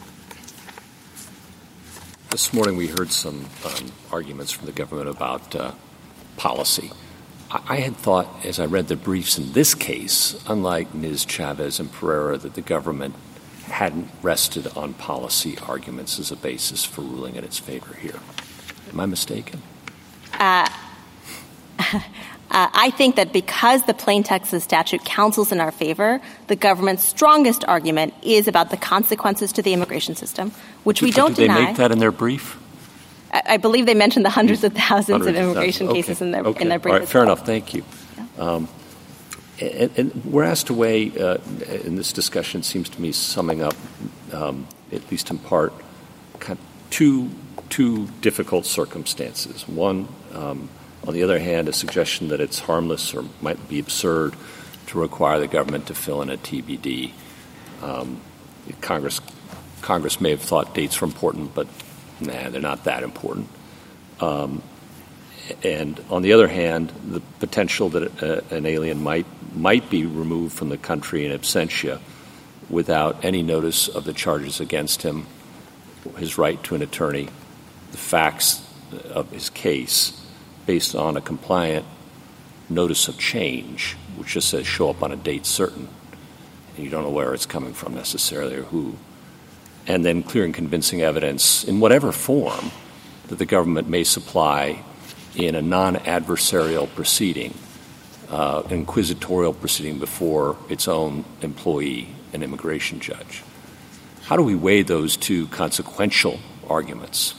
This morning we heard some um, arguments from the government about uh, policy. I-, I had thought, as I read the briefs in this case, unlike Niz-Chavez and Pereira, that the government hadn't rested on policy arguments as a basis for ruling in its favor here. Am I mistaken? Uh, uh, I think that because the plain text of the statute counsels in our favor, the government's strongest argument is about the consequences to the immigration system, which we don't did deny. they make that in their brief? I, I believe they mentioned the hundreds of thousands Hundreds of of immigration thousands. cases Okay. in their, Okay. in their brief. All right, fair well. enough. Thank you. Um, and, and we're asked to weigh, uh, in this discussion, seems to me summing up, um, at least in part, kind of two, two difficult circumstances. One, um, on the other hand, a suggestion that it's harmless or might be absurd to require the government to fill in a TBD. Um, Congress, Congress may have thought dates were important, but nah, they're not that important. Um, and on the other hand, the potential that uh, an alien might might be removed from the country in absentia without any notice of the charges against him, his right to an attorney, the facts of his case, based on a compliant notice of change, which just says show up on a date certain, and you don't know where it's coming from necessarily or who, and then clear and convincing evidence in whatever form that the government may supply in a non-adversarial proceeding, uh, inquisitorial proceeding before its own employee, an immigration judge. How do we weigh those two consequential arguments?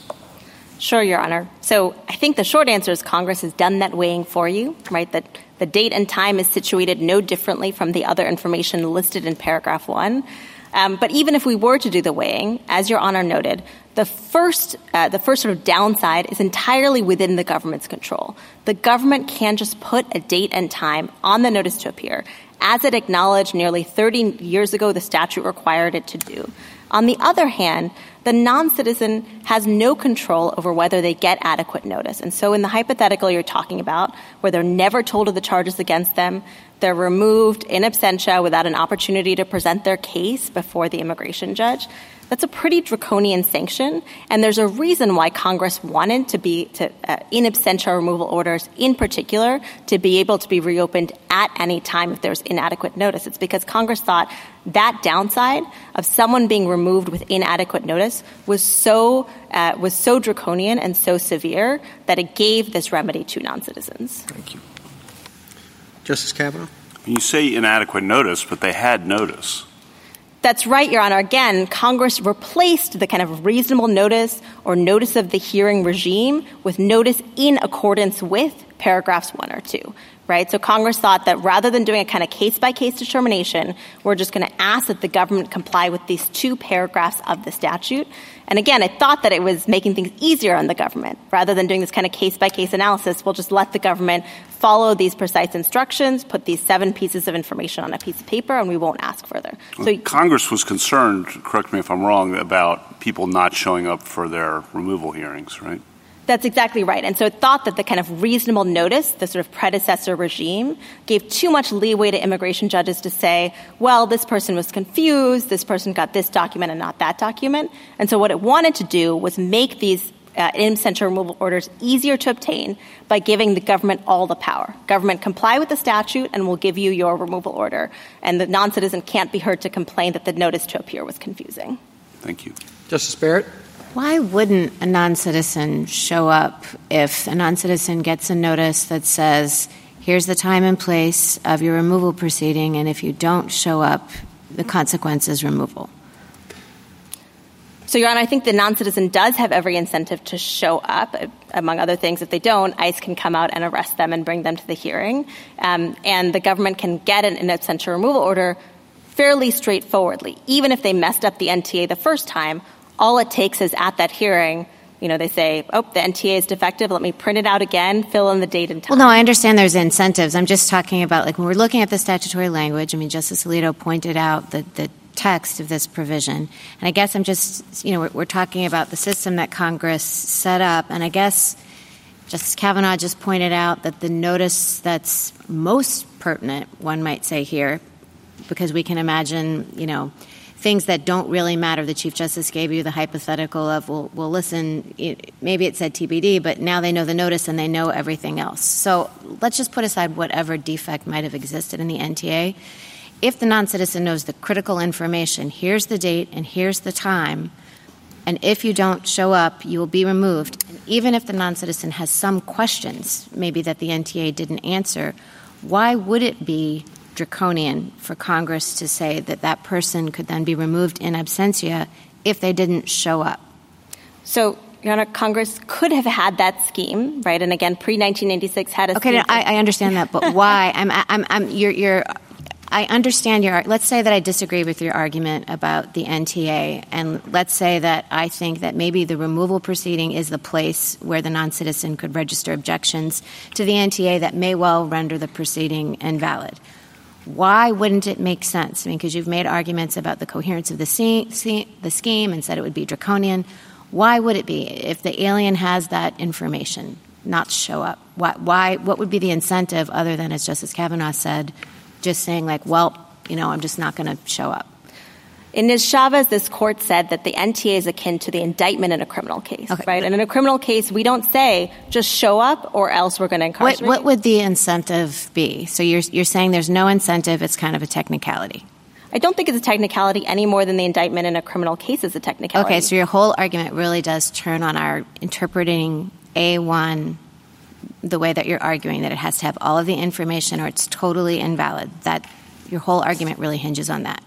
Sure, Your Honor. So I think the short answer is Congress has done that weighing for you, right? That the date and time is situated no differently from the other information listed in paragraph one. Um, but even if we were to do the weighing, as Your Honor noted, the first, uh, the first sort of downside is entirely within the government's control. The government can just put a date and time on the notice to appear, as it acknowledged nearly 30 years ago the statute required it to do. On the other hand, the non-citizen has no control over whether they get adequate notice. And so in the hypothetical you're talking about, where they're never told of the charges against them, they're removed in absentia without an opportunity to present their case before the immigration judge, that's a pretty draconian sanction, and there's a reason why Congress wanted to be to uh, in absentia removal orders, in particular, to be able to be reopened at any time if there's inadequate notice. It's because Congress thought that downside of someone being removed with inadequate notice was so uh, was so draconian and so severe that it gave this remedy to non-citizens. Thank you. Justice Kavanaugh? You say inadequate notice, but they had notice. That's right, Your Honor. Again, Congress replaced the kind of reasonable notice or notice of the hearing regime with notice in accordance with paragraphs one or two. Right? So Congress thought that rather than doing a kind of case by case determination, we're just going to ask that the government comply with these two paragraphs of the statute. And again, I thought that it was making things easier on the government. Rather than doing this kind of case by case analysis, we'll just let the government follow these precise instructions, put these seven pieces of information on a piece of paper, and we won't ask further. So Congress was concerned, correct me if I'm wrong, about people not showing up for their removal hearings, right? That's exactly right. And so it thought that the kind of reasonable notice, the sort of predecessor regime, gave too much leeway to immigration judges to say, well, this person was confused, this person got this document and not that document. And so what it wanted to do was make these uh, in absentia removal orders easier to obtain by giving the government all the power. Government comply with the statute and we'll give you your removal order. And the non-citizen can't be heard to complain that the notice to appear was confusing. Thank you. Justice Barrett? Why wouldn't a non-citizen show up if a non-citizen gets a notice that says, here's the time and place of your removal proceeding, and if you don't show up, the consequence is removal? So, Your Honor, I think the non-citizen does have every incentive to show up. Among other things, if they don't, ICE can come out and arrest them and bring them to the hearing. Um, and the government can get an in absentia removal order fairly straightforwardly. Even if they messed up the NTA the first time, all it takes is at that hearing you know, they say, oh, the NTA is defective. Let me print it out again, fill in the date and time. Well, no, I understand there's incentives. I'm just talking about, like, when we're looking at the statutory language, I mean, Justice Alito pointed out that the text of this provision. And I guess I'm just, you know, we're, we're talking about the system that Congress set up. And I guess Justice Kavanaugh just pointed out that the notice that's most pertinent, one might say here, because we can imagine, you know, things that don't really matter. The Chief Justice gave you the hypothetical of, well, well listen, it, maybe it said TBD, but now they know the notice and they know everything else. So let's just put aside whatever defect might have existed in the NTA. If the non citizen knows the critical information, here's the date and here's the time, and if you don't show up, you will be removed. And even if the non citizen has some questions, maybe that the NTA didn't answer, why would it be draconian for Congress to say that that person could then be removed in absentia if they didn't show up. So, Your Honor, Congress could have had that scheme, right? And again, pre 1996 had a scheme. okay. No, I, I, understand that, but why? I'm, I'm, I'm, you're, you're, I understand your. Let's say that I disagree with your argument about the NTA, and let's say that I think that maybe the removal proceeding is the place where the non-citizen could register objections to the NTA that may well render the proceeding invalid why wouldn't it make sense? I mean, because you've made arguments about the coherence of the, se- the scheme and said it would be draconian. Why would it be if the alien has that information not show up? Why, why, what would be the incentive other than, as Justice Kavanaugh said, just saying, like, well, you know, I'm just not going to show up? In Niz-Chavez, this court said that the NTA is akin to the indictment in a criminal case, okay. right? And in a criminal case, we don't say just show up or else we're going to incarcerate. What, what would the incentive be? So you're you're saying there's no incentive; it's kind of a technicality. I don't think it's a technicality any more than the indictment in a criminal case is a technicality. Okay, so your whole argument really does turn on our interpreting A1 the way that you're arguing that it has to have all of the information or it's totally invalid. That your whole argument really hinges on that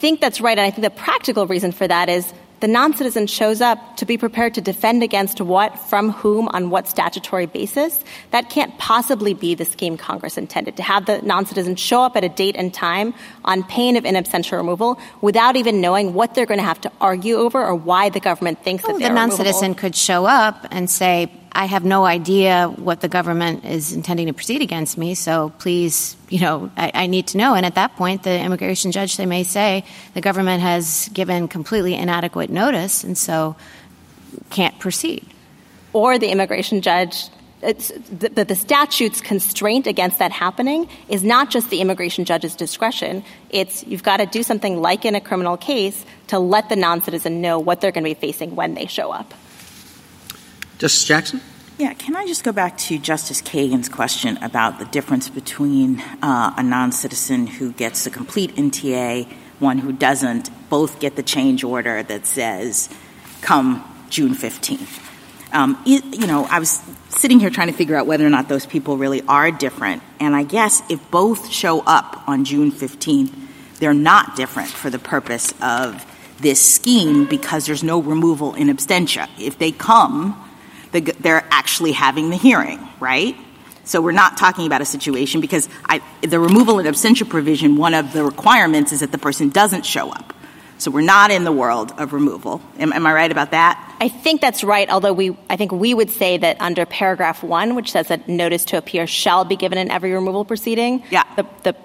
think that's right. And I think the practical reason for that is the non-citizen shows up to be prepared to defend against what, from whom, on what statutory basis. That can't possibly be the scheme Congress intended, to have the non-citizen show up at a date and time on pain of in absentia removal without even knowing what they're going to have to argue over or why the government thinks well, that oh, the non-citizen could show up and say, I have no idea what the government is intending to proceed against me, so please, you know, I, I, need to know. And at that point, the immigration judge, they may say, the government has given completely inadequate notice and so can't proceed. Or the immigration judge that the, the, statute's constraint against that happening is not just the immigration judge's discretion. It's you've got to do something like in a criminal case to let the non-citizen know what they're going to be facing when they show up. Justice Jackson? Yeah, can I just go back to Justice Kagan's question about the difference between uh, a non citizen who gets a complete NTA, one who doesn't, both get the change order that says come June 15th? Um, it, you know, I was sitting here trying to figure out whether or not those people really are different. And I guess if both show up on June 15th, they're not different for the purpose of this scheme because there's no removal in absentia. If they come, they're actually having the hearing, right? So we're not talking about a situation because I, the removal and absentia provision, one of the requirements is that the person doesn't show up. So we're not in the world of removal. Am, am, I right about that? I think that's right, although we, I think we would say that under paragraph one, which says that notice to appear shall be given in every removal proceeding, yeah. the, the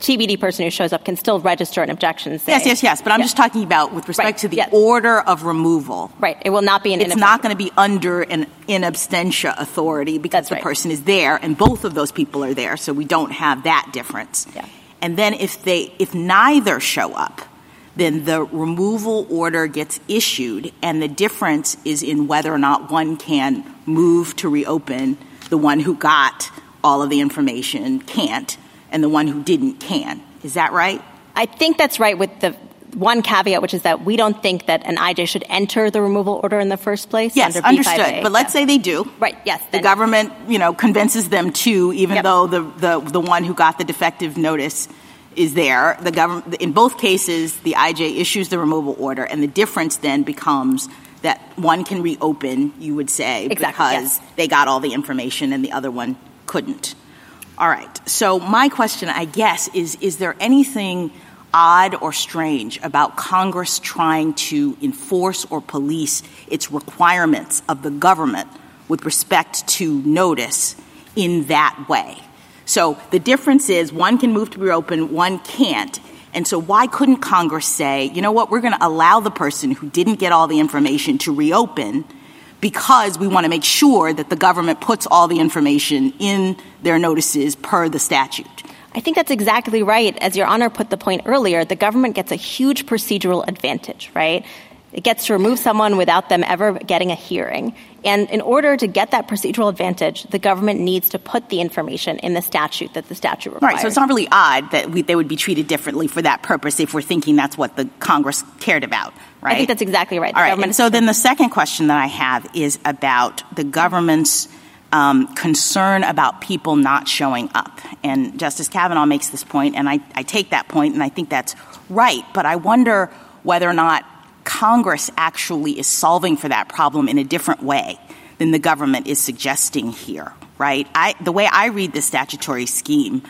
TBD person who shows up can still register an objection. Say, yes, yes, yes. But I'm just talking about with respect right. to the yes. order of removal. Right. It will not be an. It's not going to be under an in absentia authority because That's the right. person is there, and both of those people are there, so we don't have that difference. Yeah. And then if they, if neither show up, then the removal order gets issued, and the difference is in whether or not one can move to reopen. The one who got all of the information can't and the one who didn't can. Is that right? I think that's right with the one caveat, which is that we don't think that an IJ should enter the removal order in the first place. Yes, under understood. B5A. But let's say they do. Right. Yes. The government, you know, convinces them to, even Yep. though the, the the one who got the defective notice is there. The government, in both cases, the IJ issues the removal order, and the difference then becomes that one can reopen. You would say Exactly, because yes. they got all the information, and the other one couldn't. All right. So my question, I guess, is: Is there anything odd or strange about Congress trying to enforce or police its requirements of the government with respect to notice in that way? So the difference is one can move to reopen, one can't. And so why couldn't Congress say, you know what, we're going to allow the person who didn't get all the information to reopen because we want to make sure that the government puts all the information in their notices per the statute? I think that's exactly right. As Your Honor put the point earlier, the government gets a huge procedural advantage, right? It gets to remove someone without them ever getting a hearing. And in order to get that procedural advantage, the government needs to put the information in the statute that the statute requires. Right, so it's not really odd that we, they would be treated differently for that purpose if we're thinking that's what the Congress cared about, right? I think that's exactly right. The All right, and so then the second question that I have is about the government's um, concern about people not showing up. And Justice Kavanaugh makes this point, and I, I take that point, and I think that's right. But I wonder whether or not Congress actually is solving for that problem in a different way than the government is suggesting here, right? I, the way I read the statutory scheme,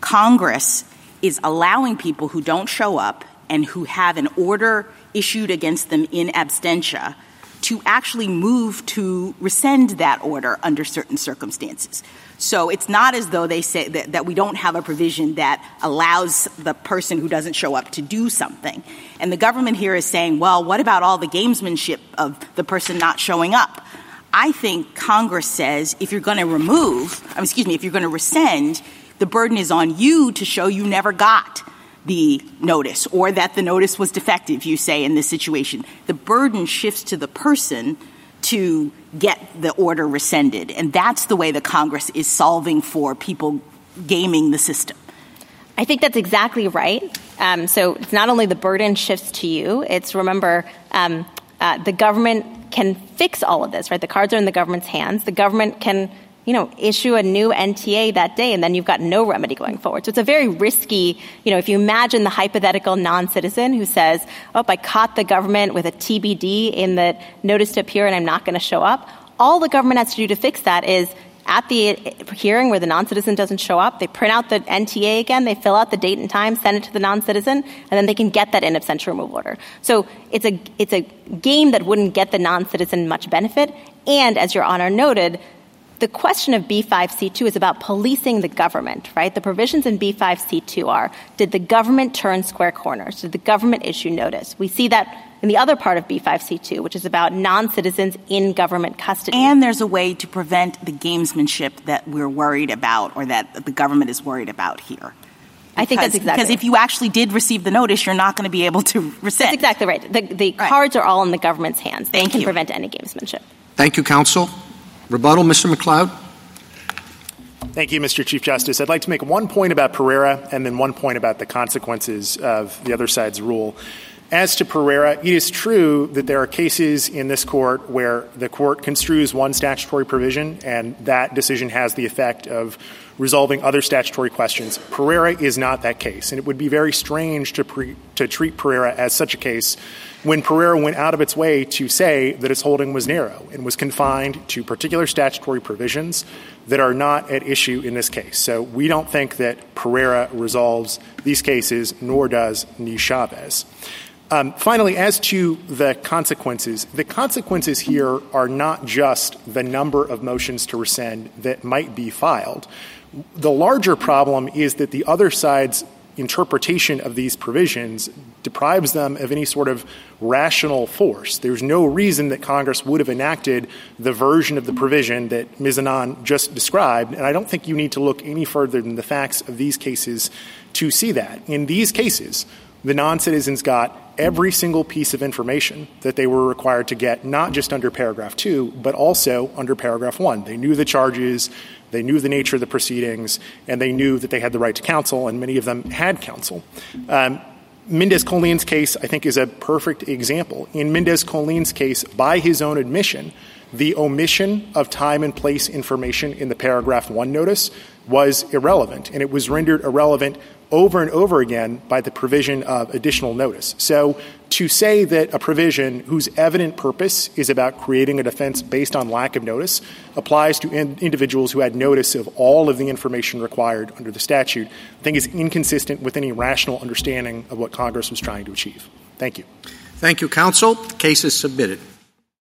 Congress is allowing people who don't show up and who have an order issued against them in absentia to actually move to rescind that order under certain circumstances. So it's not as though they say that, that, we don't have a provision that allows the person who doesn't show up to do something. And the government here is saying, well, what about all the gamesmanship of the person not showing up? I think Congress says if you're going to remove, excuse me, if you're going to rescind, the burden is on you to show you never got the notice or that the notice was defective, you say, in this situation. The burden shifts to the person to get the order rescinded. And that's the way the Congress is solving for people gaming the system. I think that's exactly right. Um, so it's not only the burden shifts to you, it's remember um, uh, the government can fix all of this, right? The cards are in the government's hands. The government can you know, issue a new NTA that day and then you've got no remedy going forward. So it's a very risky, you know, if you imagine the hypothetical non-citizen who says, oh, I caught the government with a TBD in the notice to appear and I'm not going to show up. All the government has to do to fix that is at the hearing where the non-citizen doesn't show up, they print out the NTA again, they fill out the date and time, send it to the non-citizen, and then they can get that in absentia removal order. So it's a, it's a game that wouldn't get the non-citizen much benefit. And as Your Honor noted, the question of B5C2 is about policing the government, right? The provisions in B5C2 are, did the government turn square corners? Did the government issue notice? We see that in the other part of B5C2, which is about non-citizens in government custody. And there's a way to prevent the gamesmanship that we're worried about or that the government is worried about here. Because, I think that's exactly Because if you actually did receive the notice, you're not going to be able to rescind. That's exactly right. The, the right. cards are all in the government's hands. They Thank can you. prevent any gamesmanship. Thank you, counsel. Rebuttal, Mr. McLeod. Thank you, Mr. Chief Justice. I'd like to make one point about Pereira and then one point about the consequences of the other side's rule. As to Pereira, it is true that there are cases in this court where the court construes one statutory provision and that decision has the effect of resolving other statutory questions. Pereira is not that case, and it would be very strange to, pre- to treat Pereira as such a case when Pereira went out of its way to say that its holding was narrow and was confined to particular statutory provisions that are not at issue in this case. So we don't think that Pereira resolves these cases, nor does Niz-Chavez. Um, finally, as to the consequences, the consequences here are not just the number of motions to rescind that might be filed. The larger problem is that the other side's interpretation of these provisions deprives them of any sort of rational force. There's no reason that Congress would have enacted the version of the provision that Ms. Just described, and I don't think you need to look any further than the facts of these cases to see that. In these cases, the non-citizens got every single piece of information that they were required to get, not just under paragraph two, but also under paragraph one. They knew the charges, they knew the nature of the proceedings, and they knew that they had the right to counsel, and many of them had counsel. Um, Mendez Colin's case, I think, is a perfect example. In Mendez Colin's case, by his own admission, the omission of time and place information in the paragraph one notice was irrelevant, and it was rendered irrelevant over and over again by the provision of additional notice. So to say that a provision whose evident purpose is about creating a defense based on lack of notice applies to in- individuals who had notice of all of the information required under the statute, I think is inconsistent with any rational understanding of what Congress was trying to achieve. Thank you. Thank you, counsel. The case is submitted.